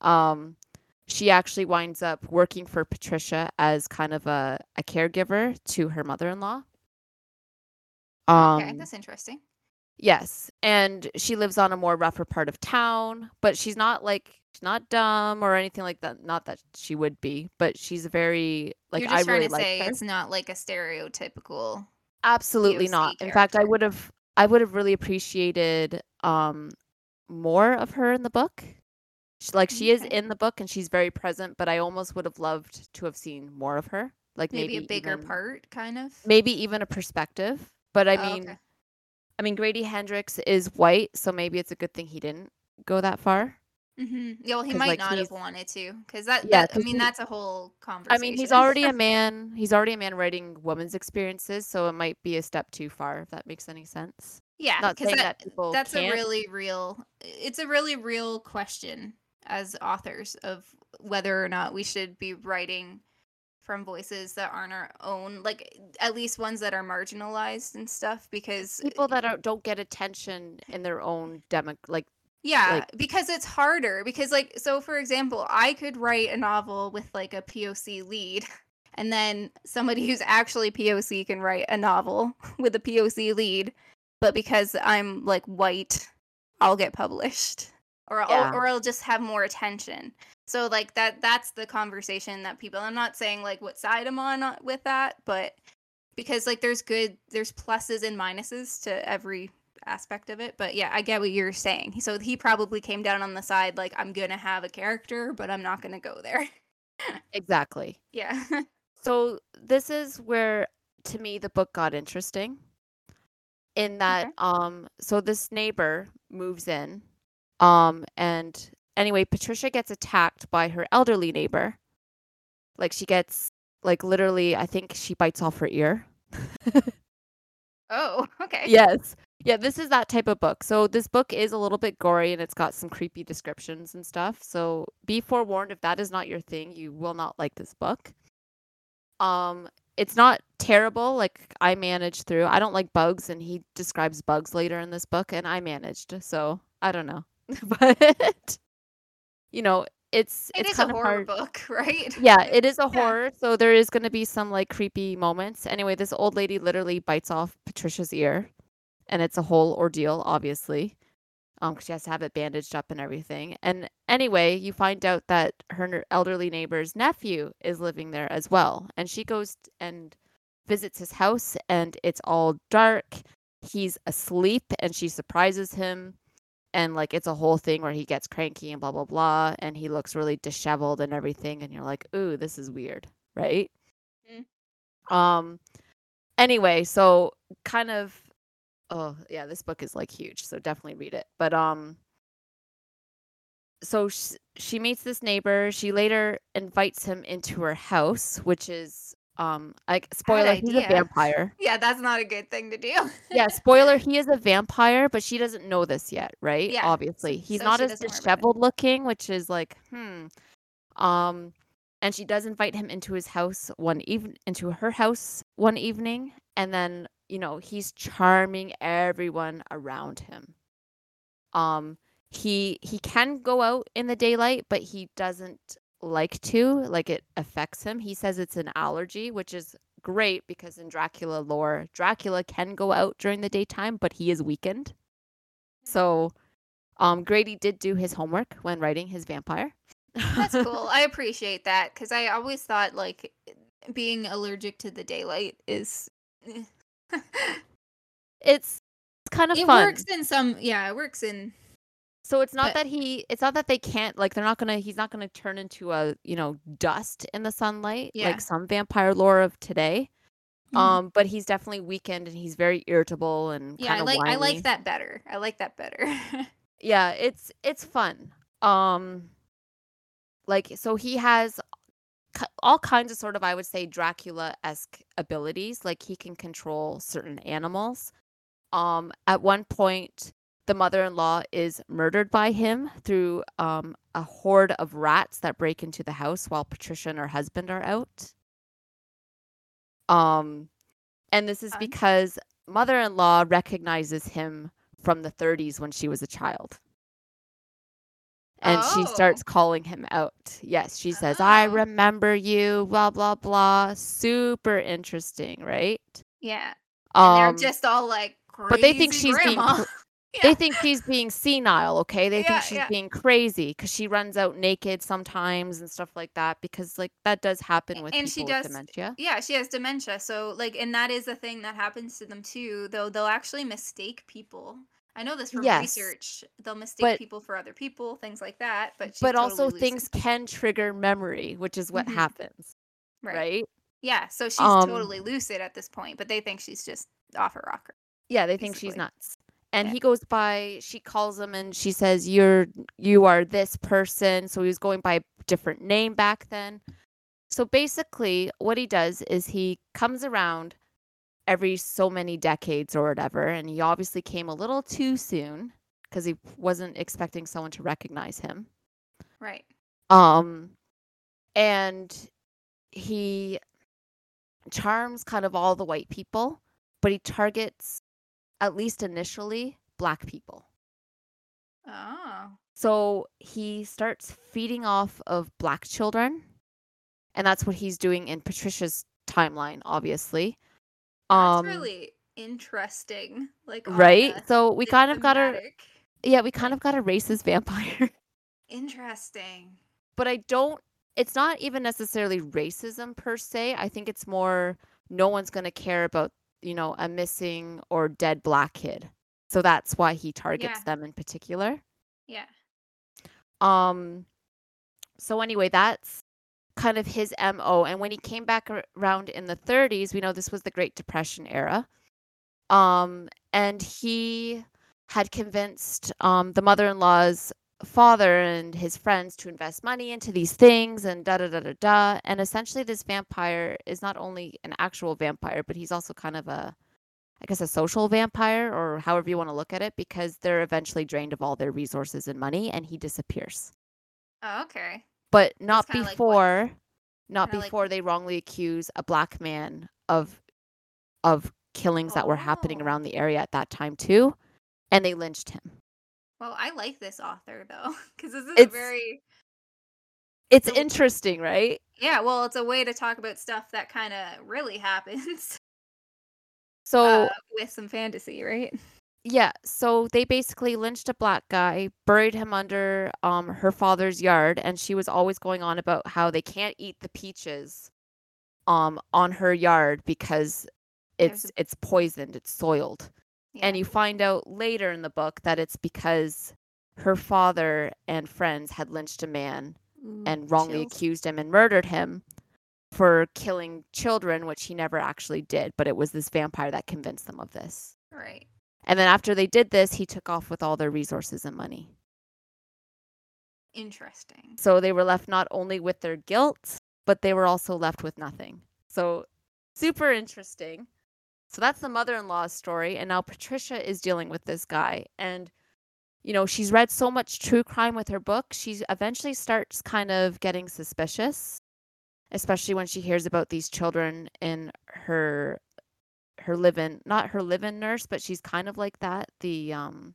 [SPEAKER 1] um she actually winds up working for Patricia as kind of a, a caregiver to her mother-in-law. Um
[SPEAKER 2] okay, that's interesting.
[SPEAKER 1] Yes, and she lives on a more rougher part of town, but she's not like she's not dumb or anything like that. Not that she would be, but she's a very like
[SPEAKER 2] You're
[SPEAKER 1] I
[SPEAKER 2] trying
[SPEAKER 1] really
[SPEAKER 2] to
[SPEAKER 1] like
[SPEAKER 2] say
[SPEAKER 1] her.
[SPEAKER 2] it's not like a stereotypical.
[SPEAKER 1] Absolutely
[SPEAKER 2] POC
[SPEAKER 1] not. In fact, I would have I would have really appreciated um more of her in the book. Like she is in the book and she's very present, but I almost would have loved to have seen more of her. Like
[SPEAKER 2] Maybe,
[SPEAKER 1] maybe,
[SPEAKER 2] a bigger
[SPEAKER 1] even,
[SPEAKER 2] part, kind of.
[SPEAKER 1] maybe even a perspective. But I
[SPEAKER 2] Oh,
[SPEAKER 1] mean,
[SPEAKER 2] okay.
[SPEAKER 1] I mean, Grady Hendrix is white, so maybe it's a good thing he didn't go that far.
[SPEAKER 2] hmm Yeah, well, he might
[SPEAKER 1] like,
[SPEAKER 2] not have wanted to, because that,
[SPEAKER 1] Yeah,
[SPEAKER 2] that I mean,
[SPEAKER 1] he-
[SPEAKER 2] that's a whole conversation.
[SPEAKER 1] I mean, he's already a man. He's already a man writing women's experiences, so it might be a step too far if that makes any sense.
[SPEAKER 2] yeah, because that,
[SPEAKER 1] that
[SPEAKER 2] that's a
[SPEAKER 1] can't.
[SPEAKER 2] really real. It's a really real question as authors of whether or not we should be writing from voices that aren't our own, like at least ones that are marginalized and stuff. Because
[SPEAKER 1] People that are, don't get attention in their own demo, like
[SPEAKER 2] Yeah,
[SPEAKER 1] like-
[SPEAKER 2] because it's harder. Because, like, so for example, I could write a novel with like a POC lead, and then somebody who's actually POC can write a novel with a POC lead, but because I'm like white, I'll get published, or I'll,
[SPEAKER 1] Yeah.
[SPEAKER 2] or I'll just have more attention. So like that that's the conversation that people. I'm not saying like what side I'm on uh, with that, but because like there's good there's pluses and minuses to every aspect of it but yeah i get what you're saying so he probably came down on the side like i'm gonna have a character but i'm not gonna go there
[SPEAKER 1] exactly.
[SPEAKER 2] yeah
[SPEAKER 1] So this is where, to me, the book got interesting. In that,
[SPEAKER 2] Okay.
[SPEAKER 1] um, so this neighbor moves in, um, and anyway, Patricia gets attacked by her elderly neighbor. Like she gets, like literally, I think she bites off her ear.
[SPEAKER 2] oh okay
[SPEAKER 1] yes. Yeah, this is that type of book. So this book is a little bit gory and it's got some creepy descriptions and stuff. So be forewarned if that is not your thing, you will not like this book. Um it's not terrible like I managed through. I don't like bugs and he describes bugs later in this book and I managed. So, I don't know. but you know, it's
[SPEAKER 2] it
[SPEAKER 1] it's
[SPEAKER 2] is a horror
[SPEAKER 1] hard.
[SPEAKER 2] book right
[SPEAKER 1] Yeah, it is a
[SPEAKER 2] Yeah.
[SPEAKER 1] horror, so there is going to be some like creepy moments. Anyway, this old lady literally bites off Patricia's ear, and it's a whole ordeal, obviously. Um, 'cause she has to have it bandaged up and everything. And anyway, you find out that her elderly neighbor's nephew is living there as well, and she goes and visits his house, and it's all dark. He's asleep, and she surprises him and like it's a whole thing where he gets cranky and blah blah blah and he looks really disheveled and everything and you're like ooh this is weird right? Um anyway so kind of oh yeah this book is like huge so definitely read it but um so sh- she meets this neighbor she later invites him into her house which is um like spoiler he's a vampire
[SPEAKER 2] yeah that's not a good thing to do
[SPEAKER 1] yeah, spoiler, he is a vampire, but she doesn't know this yet, right?
[SPEAKER 2] Yeah,
[SPEAKER 1] Obviously. He's
[SPEAKER 2] so
[SPEAKER 1] not as
[SPEAKER 2] doesn't worry about it.
[SPEAKER 1] disheveled looking, which is like, hmm. Um and she does invite him into his house one even into her house one evening, and then, you know, he's charming everyone around him. Um he he can go out in the daylight, but he doesn't like to, like it affects him. He says it's an allergy, which is great because in Dracula lore, Dracula can go out during the daytime, but he is weakened. So, um, Grady did do his homework when writing his vampire.
[SPEAKER 2] That's cool. I appreciate that because I always thought like being allergic to the daylight is eh.
[SPEAKER 1] It's it's kind of fun.
[SPEAKER 2] it
[SPEAKER 1] fun.
[SPEAKER 2] works in some yeah, it works in
[SPEAKER 1] So it's not
[SPEAKER 2] But-
[SPEAKER 1] that he it's not that they can't like they're not gonna he's not gonna turn into a, you know, dust in the sunlight
[SPEAKER 2] Yeah.
[SPEAKER 1] like some vampire lore of today.
[SPEAKER 2] Mhm.
[SPEAKER 1] Um, but he's definitely weakened and he's very irritable and
[SPEAKER 2] yeah, I
[SPEAKER 1] kind of
[SPEAKER 2] like I
[SPEAKER 1] whiny.
[SPEAKER 2] like that better. I like that better.
[SPEAKER 1] Yeah, it's it's fun. Um like so he has all kinds of sort of I would say Dracula-esque abilities like he can control certain animals. Um at one point the mother-in-law is murdered by him through um a horde of rats that break into the house while Patricia and her husband are out. Um and this is because mother-in-law recognizes him from the 30s when she was a child. And she
[SPEAKER 2] Oh.
[SPEAKER 1] starts calling him out. Yes, she says, I
[SPEAKER 2] Oh.
[SPEAKER 1] remember you, blah, blah, blah. Super interesting, right?
[SPEAKER 2] yeah.
[SPEAKER 1] Um,
[SPEAKER 2] And they're just all like crazy
[SPEAKER 1] but they think she's being
[SPEAKER 2] grandma.
[SPEAKER 1] cr-
[SPEAKER 2] yeah.
[SPEAKER 1] they think she's being senile, okay? They
[SPEAKER 2] Yeah,
[SPEAKER 1] think she's
[SPEAKER 2] yeah.
[SPEAKER 1] being crazy because she runs out naked sometimes and stuff like that because, like, that does happen with
[SPEAKER 2] and
[SPEAKER 1] people
[SPEAKER 2] she
[SPEAKER 1] with
[SPEAKER 2] does
[SPEAKER 1] dementia.
[SPEAKER 2] yeah she has dementia so like and that is a thing that happens to them too though they'll actually mistake people i know this from
[SPEAKER 1] Yes.
[SPEAKER 2] research they'll mistake
[SPEAKER 1] But-
[SPEAKER 2] people for other people things like that but she's
[SPEAKER 1] But
[SPEAKER 2] totally
[SPEAKER 1] also, things can trigger memory, which is what
[SPEAKER 2] Mhm.
[SPEAKER 1] happens,
[SPEAKER 2] right.
[SPEAKER 1] right?
[SPEAKER 2] yeah so she's
[SPEAKER 1] Um,
[SPEAKER 2] totally lucid at this point but they think she's just off her rocker
[SPEAKER 1] Yeah, they think she's nuts. And he goes by she calls him and she says, You're you are this person. So he was going by a different name back then. So basically what he does is he comes around every so many decades or whatever, and he obviously came a little too soon because he wasn't expecting someone to recognize him.
[SPEAKER 2] right
[SPEAKER 1] Um and he charms kind of all the white people, but he targets at least initially black people.
[SPEAKER 2] oh
[SPEAKER 1] So he starts feeding off of black children, and that's what he's doing in Patricia's timeline, obviously.
[SPEAKER 2] that's
[SPEAKER 1] Um,
[SPEAKER 2] really interesting like
[SPEAKER 1] right. So we kind of got a yeah, we kind of got a racist vampire.
[SPEAKER 2] interesting
[SPEAKER 1] but I don't it's not even necessarily racism per se. I think it's more no one's going to care about, you know, a missing or dead black kid. So that's why he targets
[SPEAKER 2] Yeah.
[SPEAKER 1] them in particular.
[SPEAKER 2] yeah
[SPEAKER 1] Um so anyway, that's kind of his MO and when he came back around in the 30s, we know this was the Great Depression era. Um and he had convinced um the mother-in-law's father and his friends to invest money into these things and da da da da da and essentially this vampire is not only an actual vampire but he's also kind of a I guess a social vampire or however you want to look at it because they're eventually drained of all their resources and money and he disappears.
[SPEAKER 2] oh, okay
[SPEAKER 1] But not
[SPEAKER 2] kinda like
[SPEAKER 1] before not
[SPEAKER 2] kinda like-
[SPEAKER 1] before they wrongly accuse a black man of of killings that were happening
[SPEAKER 2] Oh.
[SPEAKER 1] around the area at that time too and they lynched him.
[SPEAKER 2] Well i like this author though because this is
[SPEAKER 1] It's-
[SPEAKER 2] a very
[SPEAKER 1] It's interesting, right?
[SPEAKER 2] Yeah, well, it's a way to talk about stuff that kind of really happens
[SPEAKER 1] So
[SPEAKER 2] uh, with some fantasy, right?
[SPEAKER 1] Yeah, so they basically lynched a black guy, buried him under um her father's yard, and she was always going on about how they can't eat the peaches um on her yard because it's it's poisoned, it's soiled.
[SPEAKER 2] Yeah.
[SPEAKER 1] And you find out later in the book that it's because her father and friends had lynched a man
[SPEAKER 2] Ooh,
[SPEAKER 1] and wrongly
[SPEAKER 2] chills.
[SPEAKER 1] accused him and murdered him for killing children, which he never actually did, but it was this vampire that convinced them of this.
[SPEAKER 2] Right.
[SPEAKER 1] And then after they did this, he took off with all their resources and money.
[SPEAKER 2] Interesting.
[SPEAKER 1] So they were left not only with their guilt, but they were also left with nothing. So super interesting. So that's the mother-in-law's story and now Patricia is dealing with this guy and you know, she's read so much true crime with her book, she eventually starts kind of getting suspicious, especially when she hears about these children in her her live-in not her live-in nurse, but she's kind of like that, the um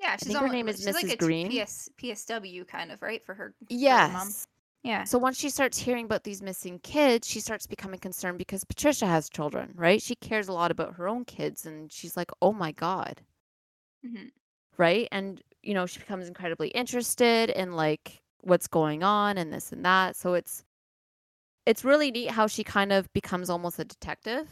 [SPEAKER 2] Yeah, she's
[SPEAKER 1] think her name is
[SPEAKER 2] like
[SPEAKER 1] Mrs.
[SPEAKER 2] a
[SPEAKER 1] Green.
[SPEAKER 2] PS, PSW kind of, right? For her. for her mom.
[SPEAKER 1] yes.
[SPEAKER 2] Yeah.
[SPEAKER 1] So once she starts hearing about these missing kids, she starts becoming concerned because Patricia has children, right? She cares a lot about her own kids and she's like, "Oh my god."
[SPEAKER 2] hmm
[SPEAKER 1] Right? And you know, she becomes incredibly interested in like what's going on and this and that. So it's it's really neat how she kind of becomes almost a detective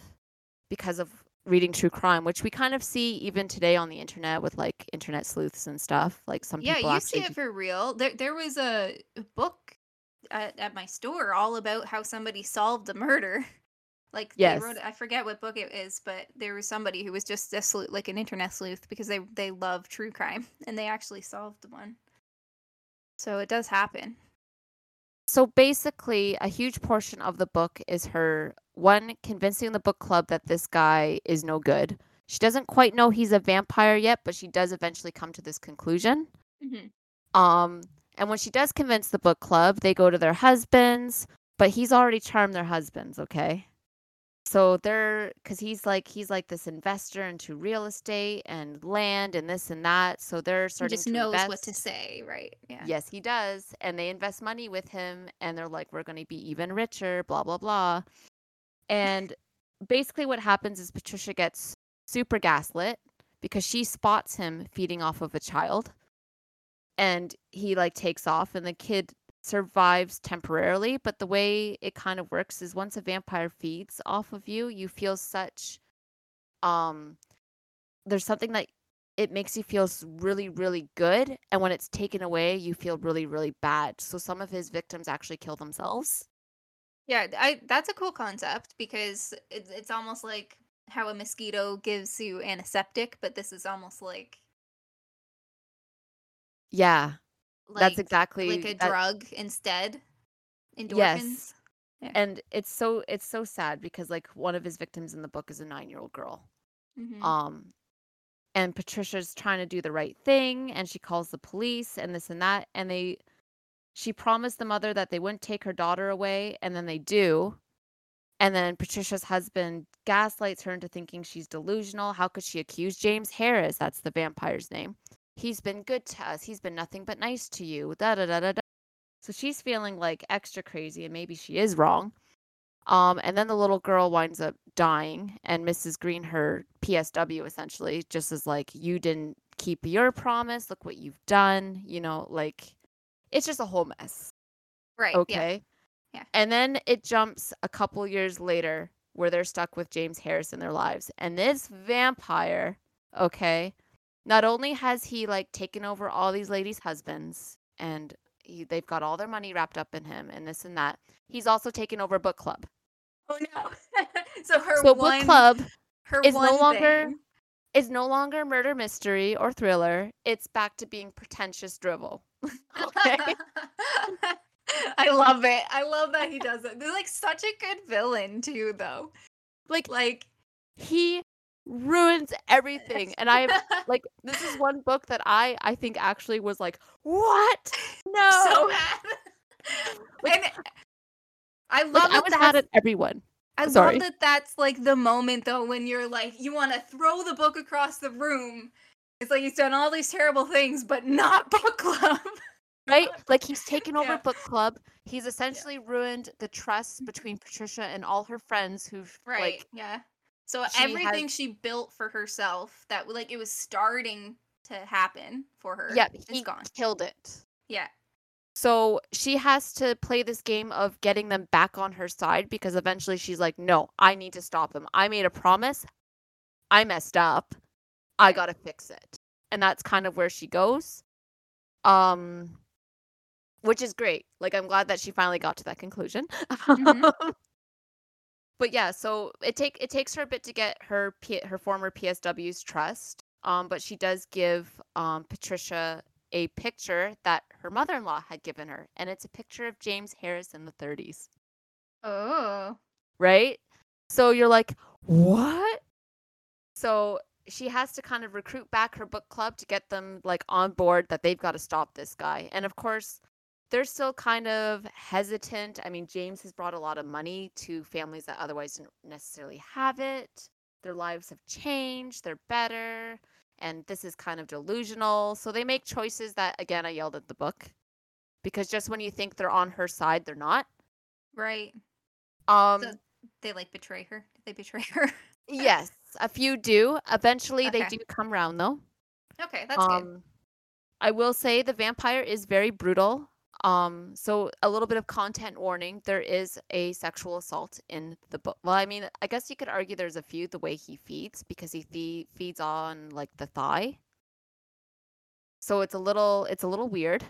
[SPEAKER 1] because of reading true crime, which we kind of see even today on the internet with like internet sleuths and stuff. Like some people,
[SPEAKER 2] Yeah,
[SPEAKER 1] you
[SPEAKER 2] see it for real. There there was a book at, at my store all about how somebody solved a murder. Like they
[SPEAKER 1] Yes.
[SPEAKER 2] wrote I forget what book it is, but there was somebody who was just a sleuth, like an internet sleuth because they they love true crime and they actually solved one. So it does happen.
[SPEAKER 1] So basically, a huge portion of the book is her one convincing the book club that this guy is no good. She doesn't quite know he's a vampire yet, but she does eventually come to this conclusion.
[SPEAKER 2] Mm-hmm.
[SPEAKER 1] Um, and when she does convince the book club, they go to their husbands, but he's already charmed their husbands, okay? So they're because he's like he's like this investor into real estate and land and this and that. So they're
[SPEAKER 2] He
[SPEAKER 1] starting
[SPEAKER 2] just
[SPEAKER 1] to
[SPEAKER 2] knows what to say, right? Yeah.
[SPEAKER 1] Yes, he does. And they invest money with him and they're like, we're going to be even richer, blah, blah, blah. And basically, what happens is Patricia gets super gaslit because she spots him feeding off of a child and he like takes off and the kid survives temporarily. But the way it kind of works is once a vampire feeds off of you, you feel such, um, there's something that it makes you feel really really good and when it's taken away you feel really really bad so some of his victims actually kill themselves
[SPEAKER 2] Yeah, I that's a cool concept because it's it's almost like how a mosquito gives you antiseptic, but this is almost like
[SPEAKER 1] yeah
[SPEAKER 2] like
[SPEAKER 1] that's exactly
[SPEAKER 2] like a
[SPEAKER 1] that-
[SPEAKER 2] drug instead. Endorphins.
[SPEAKER 1] yes
[SPEAKER 2] Yeah.
[SPEAKER 1] and it's so it's so sad because like one of his victims in the book is a nine year old girl
[SPEAKER 2] Mhm.
[SPEAKER 1] um and patricia's trying to do the right thing and she calls the police and this and that and they she promised the mother that they wouldn't take her daughter away and then they do and then patricia's husband gaslights her into thinking she's delusional how could she accuse james harris that's the vampire's name he's been good to us he's been nothing but nice to you da da da da da so she's feeling like extra crazy and maybe she is wrong um, and then the little girl winds up dying, and Mrs. Green, her PSW essentially, just is like, You didn't keep your promise. Look what you've done. You know, like, it's just a whole mess.
[SPEAKER 2] right. Yeah.
[SPEAKER 1] Okay.
[SPEAKER 2] Yeah.
[SPEAKER 1] And then it jumps a couple years later where they're stuck with James Harris in their lives. And this vampire, okay, not only has he like taken over all these ladies' husbands and he, they've got all their money wrapped up in him and this and that, he's also taken over book club.
[SPEAKER 2] Oh no. so her
[SPEAKER 1] so
[SPEAKER 2] one
[SPEAKER 1] book club is no longer-
[SPEAKER 2] thing-
[SPEAKER 1] is no longer murder mystery or thriller. It's back to being pretentious drivel. Okay.
[SPEAKER 2] I love it. I love that he does it. They're like such a good villain too, though.
[SPEAKER 1] Like
[SPEAKER 2] Like
[SPEAKER 1] he ruins everything. And I am like this is one book that I I think actually was like, what? No.
[SPEAKER 2] so mad.
[SPEAKER 1] Like-
[SPEAKER 2] and I love
[SPEAKER 1] Like, I was mad at everyone.
[SPEAKER 2] I
[SPEAKER 1] sorry.
[SPEAKER 2] love that that's like the moment though when you're like you want to throw the book across the room. It's like he's done all these terrible things, but not book club.
[SPEAKER 1] Right? Like he's taken over
[SPEAKER 2] Yeah.
[SPEAKER 1] book club. He's essentially ruined the trust mm-hmm. between Patricia and all her friends who've
[SPEAKER 2] Right.
[SPEAKER 1] like
[SPEAKER 2] yeah. So
[SPEAKER 1] she
[SPEAKER 2] everything
[SPEAKER 1] has-
[SPEAKER 2] she built for herself that like it was starting to happen for her.
[SPEAKER 1] yeah,
[SPEAKER 2] is
[SPEAKER 1] he
[SPEAKER 2] gone.
[SPEAKER 1] killed it.
[SPEAKER 2] Yeah.
[SPEAKER 1] So she has to play this game of getting them back on her side because eventually she's like, no, I need to stop him. I made a promise. I messed up. I got to fix it. And that's kind of where she goes. Um which is great. Like I'm glad that she finally got to that conclusion.
[SPEAKER 2] Mhm.
[SPEAKER 1] but yeah, so it take it takes her a bit to get her P- her former PSW's trust. Um but she does give um Patricia a picture that her mother-in-law had given her and it's a picture of James Harris in the 30s,
[SPEAKER 2] Oh.
[SPEAKER 1] right? So you're like, "What?" So she has to kind of recruit back her book club to get them like on board that they've got to stop this guy. And of course, they're still kind of hesitant. I mean, James has brought a lot of money to families that otherwise didn't necessarily have it. Their lives have changed, they're better, and this is kind of delusional. So they make choices that again I yelled at the book. Because just when you think they're on her side, they're not.
[SPEAKER 2] Right.
[SPEAKER 1] Um
[SPEAKER 2] So- They like betray her. Did they betray her?
[SPEAKER 1] yes, a few do. Eventually they do come round though.
[SPEAKER 2] okay, that's good.
[SPEAKER 1] um I will say the vampire is very brutal. Um, so a little bit of content warning. There is a sexual assault in the book. Well, I mean, I guess you could argue there's a few the way he feeds because he fe- feeds on like the thigh. So it's a little it's a little weird.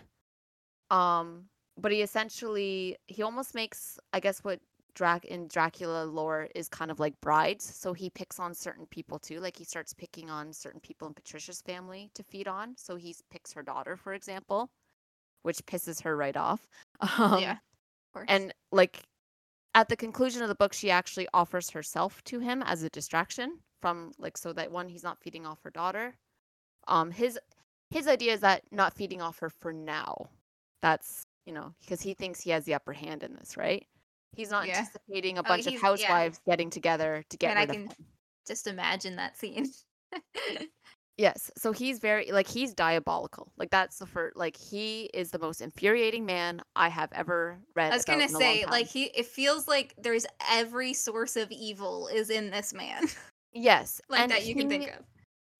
[SPEAKER 1] Um, but he essentially he almost makes I guess what Drac in Dracula lore is kind of like brides. So he picks on certain people too. Like he starts picking on certain people in Patricia's family to feed on. So he picks her daughter, for example, which pisses her right off. Um,
[SPEAKER 2] yeah. Of
[SPEAKER 1] and like at the conclusion of the book, she actually offers herself to him as a distraction from like so that one he's not feeding off her daughter. Um, his his idea is that not feeding off her for now. That's you know because he thinks he has the upper hand in this, right? He's not
[SPEAKER 2] Yeah.
[SPEAKER 1] anticipating a
[SPEAKER 2] Oh,
[SPEAKER 1] bunch of
[SPEAKER 2] he's- yeah.
[SPEAKER 1] housewives getting together to get
[SPEAKER 2] And I can-
[SPEAKER 1] him.
[SPEAKER 2] just imagine that scene.
[SPEAKER 1] Yes, so he's very like he's diabolical. Like that's the first like he is the most infuriating man I have ever read.
[SPEAKER 2] I was gonna
[SPEAKER 1] in a long
[SPEAKER 2] say, like he, it feels like there's every source of evil is in this man,
[SPEAKER 1] yes,
[SPEAKER 2] like
[SPEAKER 1] and
[SPEAKER 2] that you can think of.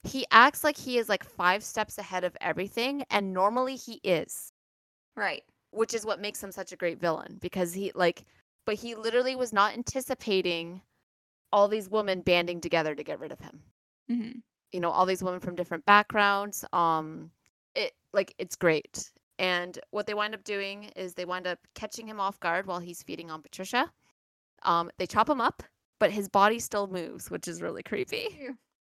[SPEAKER 1] he acts like he is like five steps ahead of everything and normally he is
[SPEAKER 2] Right.
[SPEAKER 1] which is what makes him such a great villain because he like but he literally was not anticipating all these women banding together to get rid of him
[SPEAKER 2] Mm-hmm.
[SPEAKER 1] You know all these women from different backgrounds um it like it's great. And what they wind up doing is they wind up catching him off guard while he's feeding on patricia. Um they chop him up but his body still moves which is really creepy.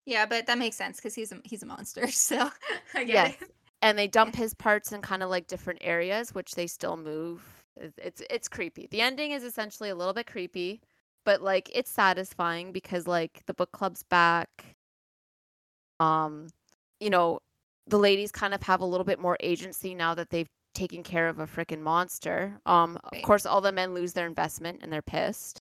[SPEAKER 2] Yeah, but that makes sense because he's a he's a monster. So I get
[SPEAKER 1] Yes.
[SPEAKER 2] it.
[SPEAKER 1] and they dump his parts in kind of like different areas which they still move. It- it's it's creepy. The ending is essentially a little bit creepy but like it's satisfying because like the book club's back um you know the ladies kind of have a little bit more agency now that they've taken care of a freaking monster. Um
[SPEAKER 2] Right.
[SPEAKER 1] of course all the men lose their investment and they're pissed.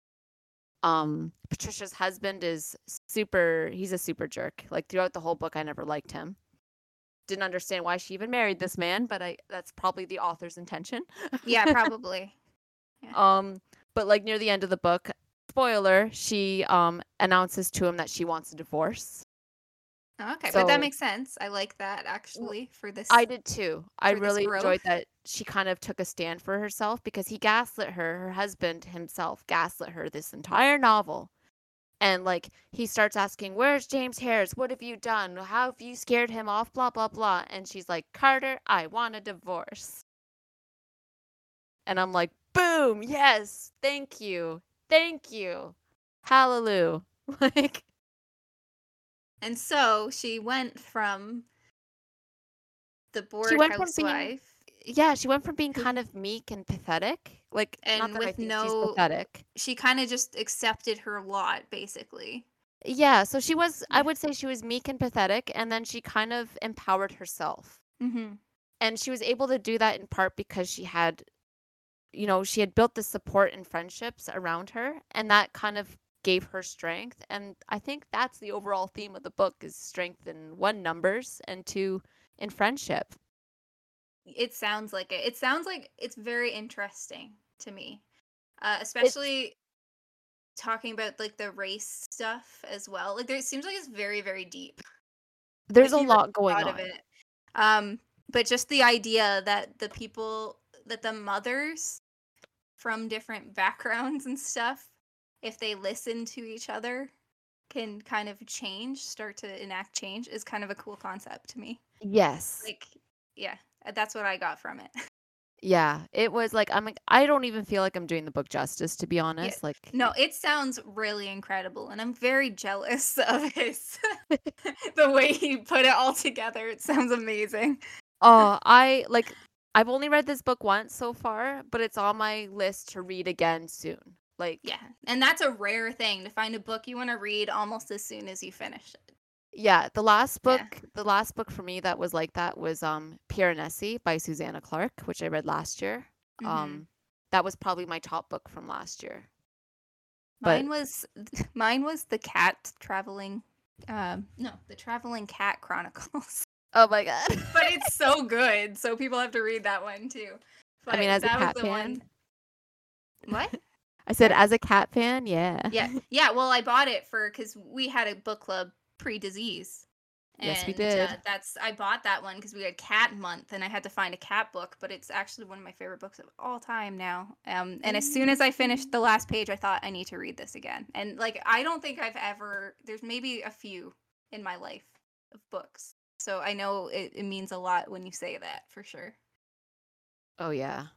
[SPEAKER 1] Um patricia's husband is super he's a super jerk. Like throughout the whole book i never liked him. Didn't understand why she even married this man but i that's probably the author's intention.
[SPEAKER 2] Yeah, probably.
[SPEAKER 1] um but like near the end of the book spoiler she um announces to him that she wants a divorce Oh,
[SPEAKER 2] okay, but that makes sense. I like that actually for this.
[SPEAKER 1] i did too i really enjoyed that she kind of took a stand for herself because he gaslit her her husband himself gaslit her this entire novel. And like he starts asking where's james harris? What have you done? How have you scared him off? blah blah blah. And she's like carter i want a divorce. And i'm like boom yes thank you thank you hallelujah. Like
[SPEAKER 2] And so she went from the bored
[SPEAKER 1] went from being- yeah she went from being kind of meek and pathetic like
[SPEAKER 2] And with no-
[SPEAKER 1] pathetic
[SPEAKER 2] she kind of just accepted her lot basically.
[SPEAKER 1] Yeah, so she was, I would say she was meek and pathetic, and then she kind of empowered herself.
[SPEAKER 2] Mm-hmm.
[SPEAKER 1] And she was able to do that in part because she had, you know, she had built the support and friendships around her, and that kind of gave her strength. And I think that's the overall theme of the book is strength in one numbers and two in friendship.
[SPEAKER 2] It sounds like it. It sounds like it's very interesting to me, uh, especially talking about like the race stuff as well. Like there it seems like it's very very deep.
[SPEAKER 1] There's a lot going on.
[SPEAKER 2] of it. Um, but just the idea that the people that the mothers from different backgrounds and stuff, if they listen to each other, can kind of change, start to enact change is kind of a cool concept to me.
[SPEAKER 1] Yes.
[SPEAKER 2] Like, yeah, uh, that's what I got from it.
[SPEAKER 1] yeah, it was like I'm like I don't even feel like I'm doing the book justice to be honest. Like
[SPEAKER 2] No, it sounds really incredible, and I'm very jealous of his the way he put it all together. It sounds amazing.
[SPEAKER 1] Oh, I like I've only read this book once so far, but it's on my list to read again soon. Like
[SPEAKER 2] Yeah, and that's a rare thing to find a book you want to read almost as soon as you finish it.
[SPEAKER 1] yeah, the last
[SPEAKER 2] Yeah.
[SPEAKER 1] book the last book for me that was like that was um Piranesi by Susanna Clarke, which I read last year.
[SPEAKER 2] Mhm.
[SPEAKER 1] Um that was probably my top book from last year. but-
[SPEAKER 2] Mine was mine was the cat traveling. Um, no, the traveling cat chronicles.
[SPEAKER 1] Oh my god.
[SPEAKER 2] but it's so good, so people have to read that one too. But
[SPEAKER 1] I mean as a
[SPEAKER 2] that was
[SPEAKER 1] cat
[SPEAKER 2] the
[SPEAKER 1] fan.
[SPEAKER 2] one. What?
[SPEAKER 1] I said as a cat fan, yeah.
[SPEAKER 2] Yeah, yeah. Well, I bought it for because we had a book club pre-disease,
[SPEAKER 1] Yes, we did.
[SPEAKER 2] uh, that's I bought that one because we had cat month and I had to find a cat book, but it's actually one of my favorite books of all time now. Um, and as soon as I finished the last page, I thought I need to read this again. And like I don't think I've ever there's maybe a few in my life of books. So I know it, it means a lot when you say that for sure.
[SPEAKER 1] Oh yeah.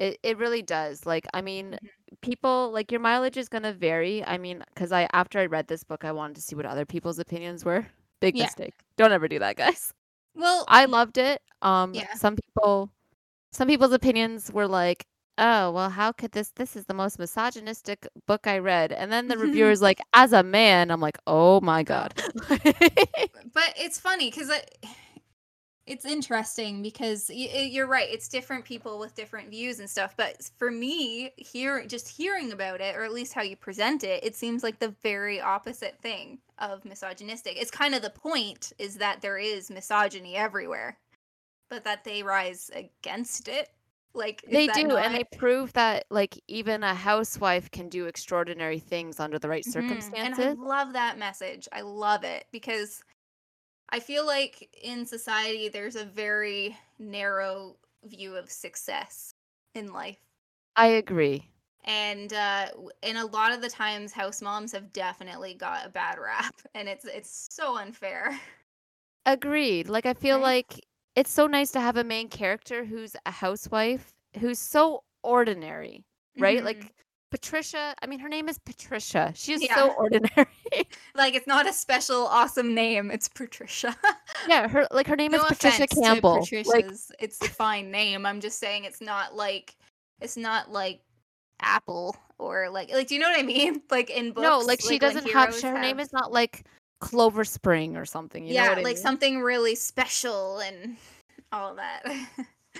[SPEAKER 1] It it really does. Like, I mean,
[SPEAKER 2] Mhm.
[SPEAKER 1] people like your mileage is gonna vary. I mean, because I after I read this book, I wanted to see what other people's opinions were. Big
[SPEAKER 2] Yeah.
[SPEAKER 1] mistake. Don't ever do that, guys.
[SPEAKER 2] Well,
[SPEAKER 1] I loved it. Um,
[SPEAKER 2] Yeah.
[SPEAKER 1] some people, some people's opinions were like, "Oh, well, how could this? This is the most misogynistic book I read." And then the reviewer's like, "As a man," I'm like, "Oh my god."
[SPEAKER 2] but it's funny because it's interesting because you're right it's different people with different views and stuff but for me here just hearing about it or at least how you present it it seems like the very opposite thing of misogynistic it's kind of the point is that there is misogyny everywhere but that they rise against it like
[SPEAKER 1] They do, and they prove that like even a housewife can do extraordinary things under the right
[SPEAKER 2] Mhm.
[SPEAKER 1] circumstances.
[SPEAKER 2] And I love that message. I love it because I feel like in society there's a very narrow view of success in life.
[SPEAKER 1] I agree.
[SPEAKER 2] And uh and a lot of the times house moms have definitely got a bad rap and it's it's so unfair.
[SPEAKER 1] Agreed. Like I feel
[SPEAKER 2] Right?
[SPEAKER 1] like it's so nice to have a main character who's a housewife who's so ordinary, right?
[SPEAKER 2] Mhm.
[SPEAKER 1] Like Patricia, I mean her name is Patricia. She is
[SPEAKER 2] Yeah.
[SPEAKER 1] so ordinary.
[SPEAKER 2] like it's not a special awesome name, it's Patricia.
[SPEAKER 1] yeah, her like her name
[SPEAKER 2] no
[SPEAKER 1] is Patricia Campbell.
[SPEAKER 2] to
[SPEAKER 1] Like
[SPEAKER 2] it's a fine name. I'm just saying it's not like it's not like Apple or like like do you know what I mean? Like in books.
[SPEAKER 1] no, like she doesn't have her name is not like Clover Spring or something. You know
[SPEAKER 2] yeah, like
[SPEAKER 1] mean?
[SPEAKER 2] something really special and all that.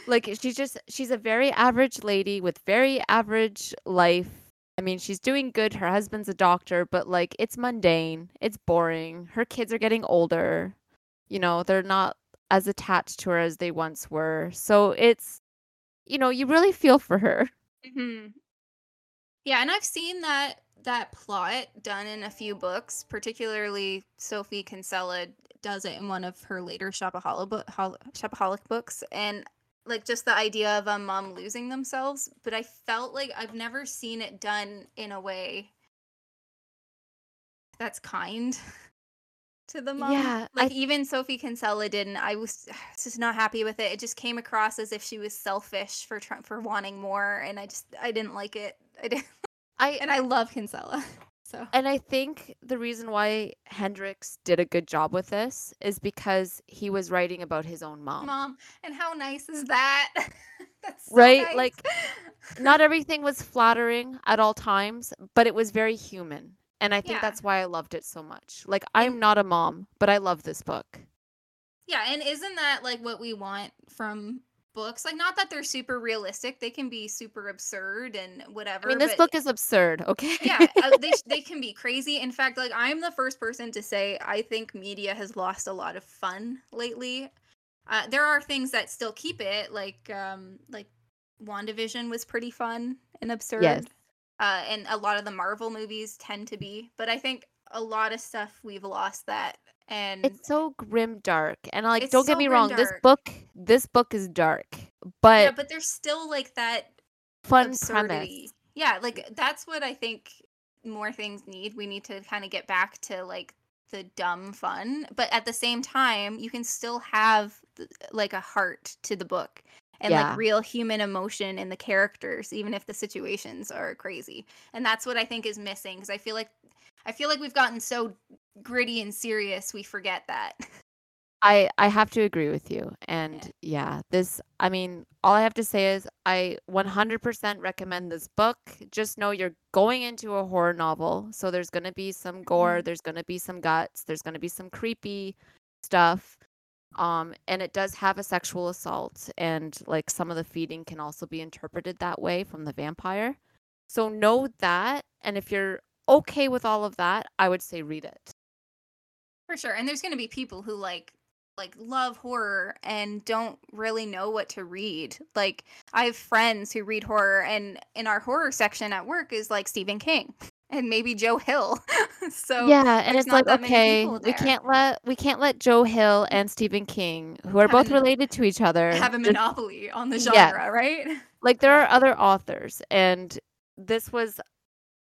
[SPEAKER 1] like she's just she's a very average lady with very average life i mean she's doing good. Her husband's a doctor but like it's mundane. It's boring. Her kids are getting older. You know they're not as attached to her as they once were. So it's you know you really feel for her.
[SPEAKER 2] Hmm Yeah, and I've seen that that plot done in a few books. Particularly, Sophie Kinsella does it in one of her later Shopaholic, hol- Shopaholic books, and like just the idea of a mom losing themselves. But I felt like I've never seen it done in a way that's kind to the mom.
[SPEAKER 1] Yeah, I-
[SPEAKER 2] like even Sophie Kinsella didn't. I was just not happy with it. It just came across as if she was selfish for try- for wanting more, and I just I didn't like it. I didn't,
[SPEAKER 1] i
[SPEAKER 2] and I love Kinsella. So
[SPEAKER 1] and i think the reason why hendrix did a good job with this is because he was writing about his own mom
[SPEAKER 2] mom, and how nice is that? That's so
[SPEAKER 1] Right,
[SPEAKER 2] nice.
[SPEAKER 1] like, not everything was flattering at all times, but it was very human. And I think
[SPEAKER 2] Yeah.
[SPEAKER 1] that's why I loved it so much. Like, I'm not a mom, but I love this book.
[SPEAKER 2] yeah, and isn't that like what we want from books? Like, not that they're super realistic; they can be super absurd and whatever.
[SPEAKER 1] I mean, this book is absurd, okay?
[SPEAKER 2] yeah, uh, they they can be crazy. In fact, like I'm the first person to say I think media has lost a lot of fun lately. Uh, there are things that still keep it, like um, like WandaVision was pretty fun and absurd.
[SPEAKER 1] Yes.
[SPEAKER 2] Uh, and a lot of the Marvel movies tend to be, but I think a lot of stuff we've lost that. And
[SPEAKER 1] It's so grim dark. And like, don't get me wrong, this book, this book is dark, but,
[SPEAKER 2] yeah, but there's still like that
[SPEAKER 1] fun
[SPEAKER 2] absurdity.
[SPEAKER 1] premise.
[SPEAKER 2] Yeah, like that's what I think more things need. We need to kind of get back to like the dumb fun, but at the same time, you can still have like a heart to the book and
[SPEAKER 1] Yeah.
[SPEAKER 2] like real human emotion in the characters, even if the situations are crazy. And that's what I think is missing because I feel like I feel like we've gotten so gritty and serious, we forget that.
[SPEAKER 1] I I have to agree with you. And yeah, this I mean, all I have to say is I 100% recommend this book. Just know you're going into a horror novel, so there's going to be some gore,
[SPEAKER 2] Mhm.
[SPEAKER 1] there's going to be some guts, there's going to be some creepy stuff. Um and it does have a sexual assault and like some of the feeding can also be interpreted that way from the vampire. So know that and if you're okay with all of that, I would say read it.
[SPEAKER 2] For sure. And there's going to be people who like like love horror and don't really know what to read. Like I have friends who read horror and in our horror section at work is like Stephen King. and maybe Joe Hill. so
[SPEAKER 1] Yeah, and it's like, okay, we can't let we can't let Joe Hill and Stephen King, who are
[SPEAKER 2] Have
[SPEAKER 1] both
[SPEAKER 2] an-
[SPEAKER 1] related to each other,
[SPEAKER 2] have a
[SPEAKER 1] just-
[SPEAKER 2] monopoly on the genre,
[SPEAKER 1] Yes.
[SPEAKER 2] right?
[SPEAKER 1] like there are other authors and this was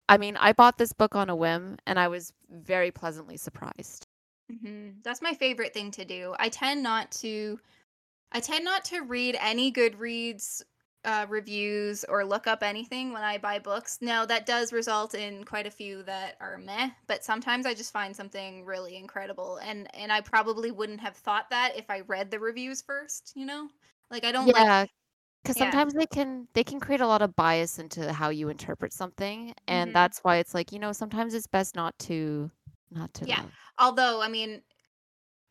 [SPEAKER 1] I mean, I bought this book on a whim and I was very pleasantly surprised.
[SPEAKER 2] Hmm That's my favorite thing to do. I tend not to I tend not to read any Goodreads uh, reviews or look up anything when I buy books. Now that does result in quite a few that are meh, but sometimes I just find something really incredible, and and I probably wouldn't have thought that if I read the reviews first. You know, like I don't like
[SPEAKER 1] Yeah, because
[SPEAKER 2] yeah.
[SPEAKER 1] sometimes they can they can create a lot of bias into how you interpret something, and
[SPEAKER 2] Mhm.
[SPEAKER 1] that's why it's like you know sometimes it's best not to not to.
[SPEAKER 2] Yeah.
[SPEAKER 1] know.
[SPEAKER 2] although I mean,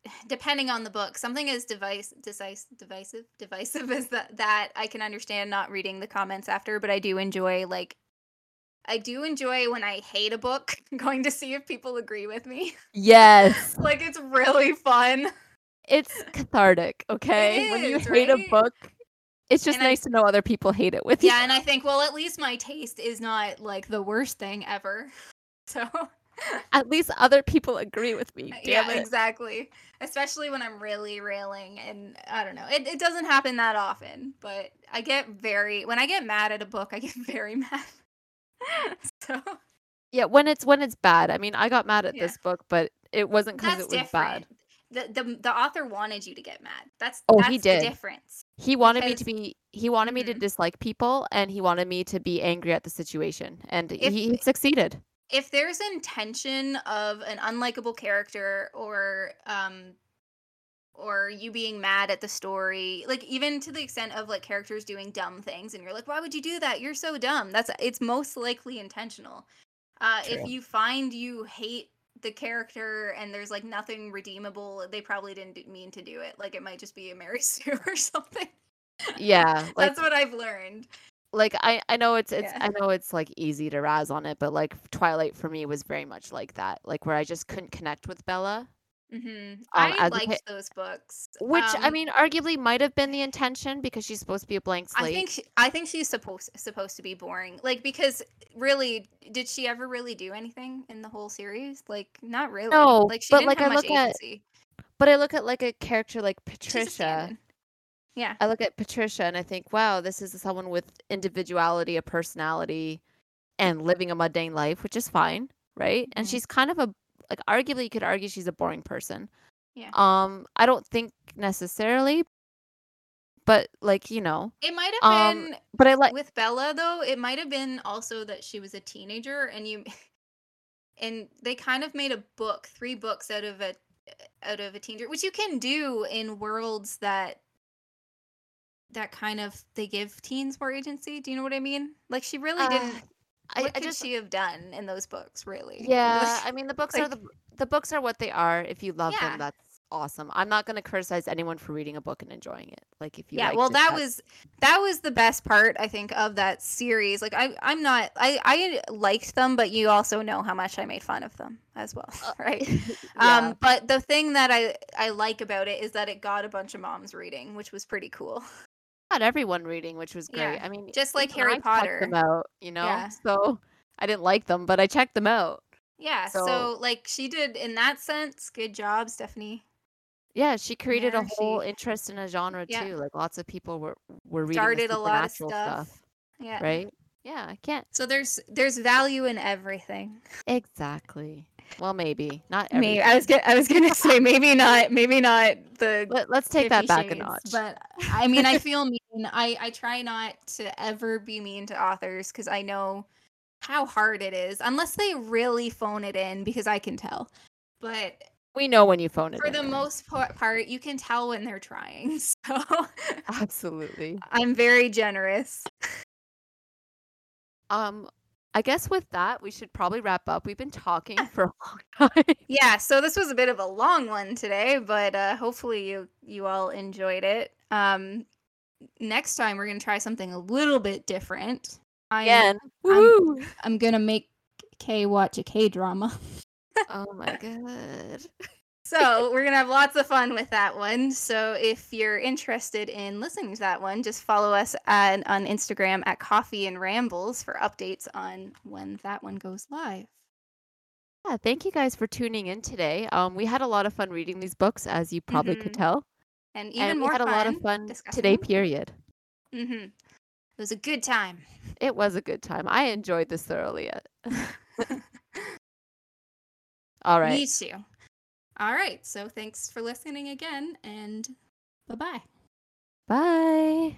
[SPEAKER 2] depending on the book, something as device divisive divisive as that that I can understand not reading the comments after, but I do enjoy like I do enjoy when I hate a book going to see if people agree with me.
[SPEAKER 1] Yes,
[SPEAKER 2] like it's really fun.
[SPEAKER 1] it's cathartic. Okay, when you
[SPEAKER 2] is,
[SPEAKER 1] hate a book, it's just
[SPEAKER 2] And I-
[SPEAKER 1] nice to know other people hate it with you.
[SPEAKER 2] Yeah, and I think well at least my taste is not like the worst thing ever. So
[SPEAKER 1] At least other people agree with me. Damn
[SPEAKER 2] yeah,
[SPEAKER 1] it.
[SPEAKER 2] exactly. Especially when I'm really railing and I don't know. It it doesn't happen that often, but I get very when I get mad at a book, I get very mad. so
[SPEAKER 1] Yeah, when it's when it's bad. I mean, I got mad at
[SPEAKER 2] Yeah.
[SPEAKER 1] this book, but it wasn't because it was bad.
[SPEAKER 2] The, the the author wanted you to get mad. That's
[SPEAKER 1] Oh,
[SPEAKER 2] that's
[SPEAKER 1] he
[SPEAKER 2] the
[SPEAKER 1] did.
[SPEAKER 2] difference.
[SPEAKER 1] He wanted me to be he wanted me to
[SPEAKER 2] Mhm.
[SPEAKER 1] dislike people and he wanted me to be angry at the situation and
[SPEAKER 2] If-
[SPEAKER 1] he, he succeeded.
[SPEAKER 2] If there's intention of an unlikable character or um or you being mad at the story, like even to the extent of like characters doing dumb things and you're like, why would you do that? You're so dumb. That's it's most likely intentional. Uh, if you find you hate the character and there's like nothing redeemable, they probably didn't mean to do it. Like it might just be a Mary Sue or something.
[SPEAKER 1] Yeah, like
[SPEAKER 2] That's what I've learned.
[SPEAKER 1] Like I I know it's it's
[SPEAKER 2] Yeah.
[SPEAKER 1] I know it's like easy to razz on it, but like Twilight for me was very much like that. Like where I just couldn't connect with Bella,
[SPEAKER 2] hmm
[SPEAKER 1] Um,
[SPEAKER 2] I liked those books.
[SPEAKER 1] which I
[SPEAKER 2] Um,
[SPEAKER 1] mean arguably might have been the intention because she's supposed to be a blank slate.
[SPEAKER 2] I think she, I think she's supposed supposed to be boring. Like because really, did she ever really do anything in the whole series? Like not really.
[SPEAKER 1] No,
[SPEAKER 2] like she
[SPEAKER 1] but,
[SPEAKER 2] didn't
[SPEAKER 1] like,
[SPEAKER 2] have
[SPEAKER 1] I
[SPEAKER 2] much
[SPEAKER 1] look at-
[SPEAKER 2] agency.
[SPEAKER 1] but I look at like a character like Patricia.
[SPEAKER 2] Yeah.
[SPEAKER 1] I look at Patricia and I think, wow, this is someone with individuality, a personality, and living a mundane life, which is fine, right? And
[SPEAKER 2] Mhm.
[SPEAKER 1] she's kind of a like arguably you could argue she's a boring person.
[SPEAKER 2] Yeah.
[SPEAKER 1] Um, I don't think necessarily, but like you know,
[SPEAKER 2] It might have
[SPEAKER 1] um,
[SPEAKER 2] been
[SPEAKER 1] but I like
[SPEAKER 2] with Bella though. It might have been also that she was a teenager, and you, and they kind of made a book, three books out of a out of a teenager, which you can do in worlds that that kind of they give teens more agency. Do you know what I mean? Like she really
[SPEAKER 1] uh,
[SPEAKER 2] didn't.
[SPEAKER 1] I,
[SPEAKER 2] what
[SPEAKER 1] I
[SPEAKER 2] could
[SPEAKER 1] just
[SPEAKER 2] she have done in those books, really?
[SPEAKER 1] yeah. I mean, the books are the the books are what they are. If you love
[SPEAKER 2] Yeah.
[SPEAKER 1] them, that's awesome. I'm not going to criticize anyone for reading a book and enjoying it. Like if you
[SPEAKER 2] yeah well that was that was the best part i think of that series like i i'm not i i liked them but you also know how much i made fun of them as well
[SPEAKER 1] Uh,
[SPEAKER 2] right
[SPEAKER 1] yeah.
[SPEAKER 2] um but the thing that i i like about it is that it got a bunch of moms reading which was pretty cool
[SPEAKER 1] not everyone reading, which was great.
[SPEAKER 2] Yeah,
[SPEAKER 1] I mean,
[SPEAKER 2] just like Harry
[SPEAKER 1] I
[SPEAKER 2] Potter.
[SPEAKER 1] them out, you know.
[SPEAKER 2] Yeah.
[SPEAKER 1] So I didn't like them, but I checked them out.
[SPEAKER 2] yeah so,
[SPEAKER 1] So-
[SPEAKER 2] like she did in that sense good job stephanie
[SPEAKER 1] Yeah, she created
[SPEAKER 2] Yeah,
[SPEAKER 1] a whole
[SPEAKER 2] she-
[SPEAKER 1] interest in a genre too. Like lots of people were were reading
[SPEAKER 2] started a lot of
[SPEAKER 1] supernatural
[SPEAKER 2] stuff, yeah
[SPEAKER 1] right? Yeah, I can't
[SPEAKER 2] so there's there's value in everything
[SPEAKER 1] exactly. Well, maybe not
[SPEAKER 2] me i was gonna i was gonna say maybe not maybe not the
[SPEAKER 1] Let, let's take that back a notch.
[SPEAKER 2] But I mean, I feel mean. I I try not to ever be mean to authors because I know how hard it is, unless they really phone it in. Because I can tell. But
[SPEAKER 1] we know when you phone it
[SPEAKER 2] for
[SPEAKER 1] in,
[SPEAKER 2] the most part, you can tell when they're trying. So
[SPEAKER 1] absolutely.
[SPEAKER 2] I'm very generous.
[SPEAKER 1] Um, I guess with that we should probably wrap up. We've been talking for a long time.
[SPEAKER 2] Yeah. So this was a bit of a long one today, but uh, hopefully you you all enjoyed it. Um, next time we're gonna try something a little bit different. I'm,
[SPEAKER 1] Again,
[SPEAKER 2] I'm-
[SPEAKER 1] Woo!
[SPEAKER 2] I'm gonna make Kay watch a K drama.
[SPEAKER 1] oh my god.
[SPEAKER 2] So we're gonna have lots of fun with that one. So if you're interested in listening to that one, just follow us at, on Instagram at Coffee and Rambles for updates on when that one goes live.
[SPEAKER 1] Yeah, thank you guys for tuning in today. Um, we had a lot of fun reading these books, as you probably could
[SPEAKER 2] Mhm.
[SPEAKER 1] tell,
[SPEAKER 2] And even
[SPEAKER 1] and we
[SPEAKER 2] more
[SPEAKER 1] had a
[SPEAKER 2] fun
[SPEAKER 1] lot of fun
[SPEAKER 2] discussing
[SPEAKER 1] today. Period.
[SPEAKER 2] Mm-hmm. It was a good time.
[SPEAKER 1] It was a good time. I enjoyed this thoroughly. All right.
[SPEAKER 2] Me too. All right. So thanks for listening again, and bye bye.
[SPEAKER 1] Bye.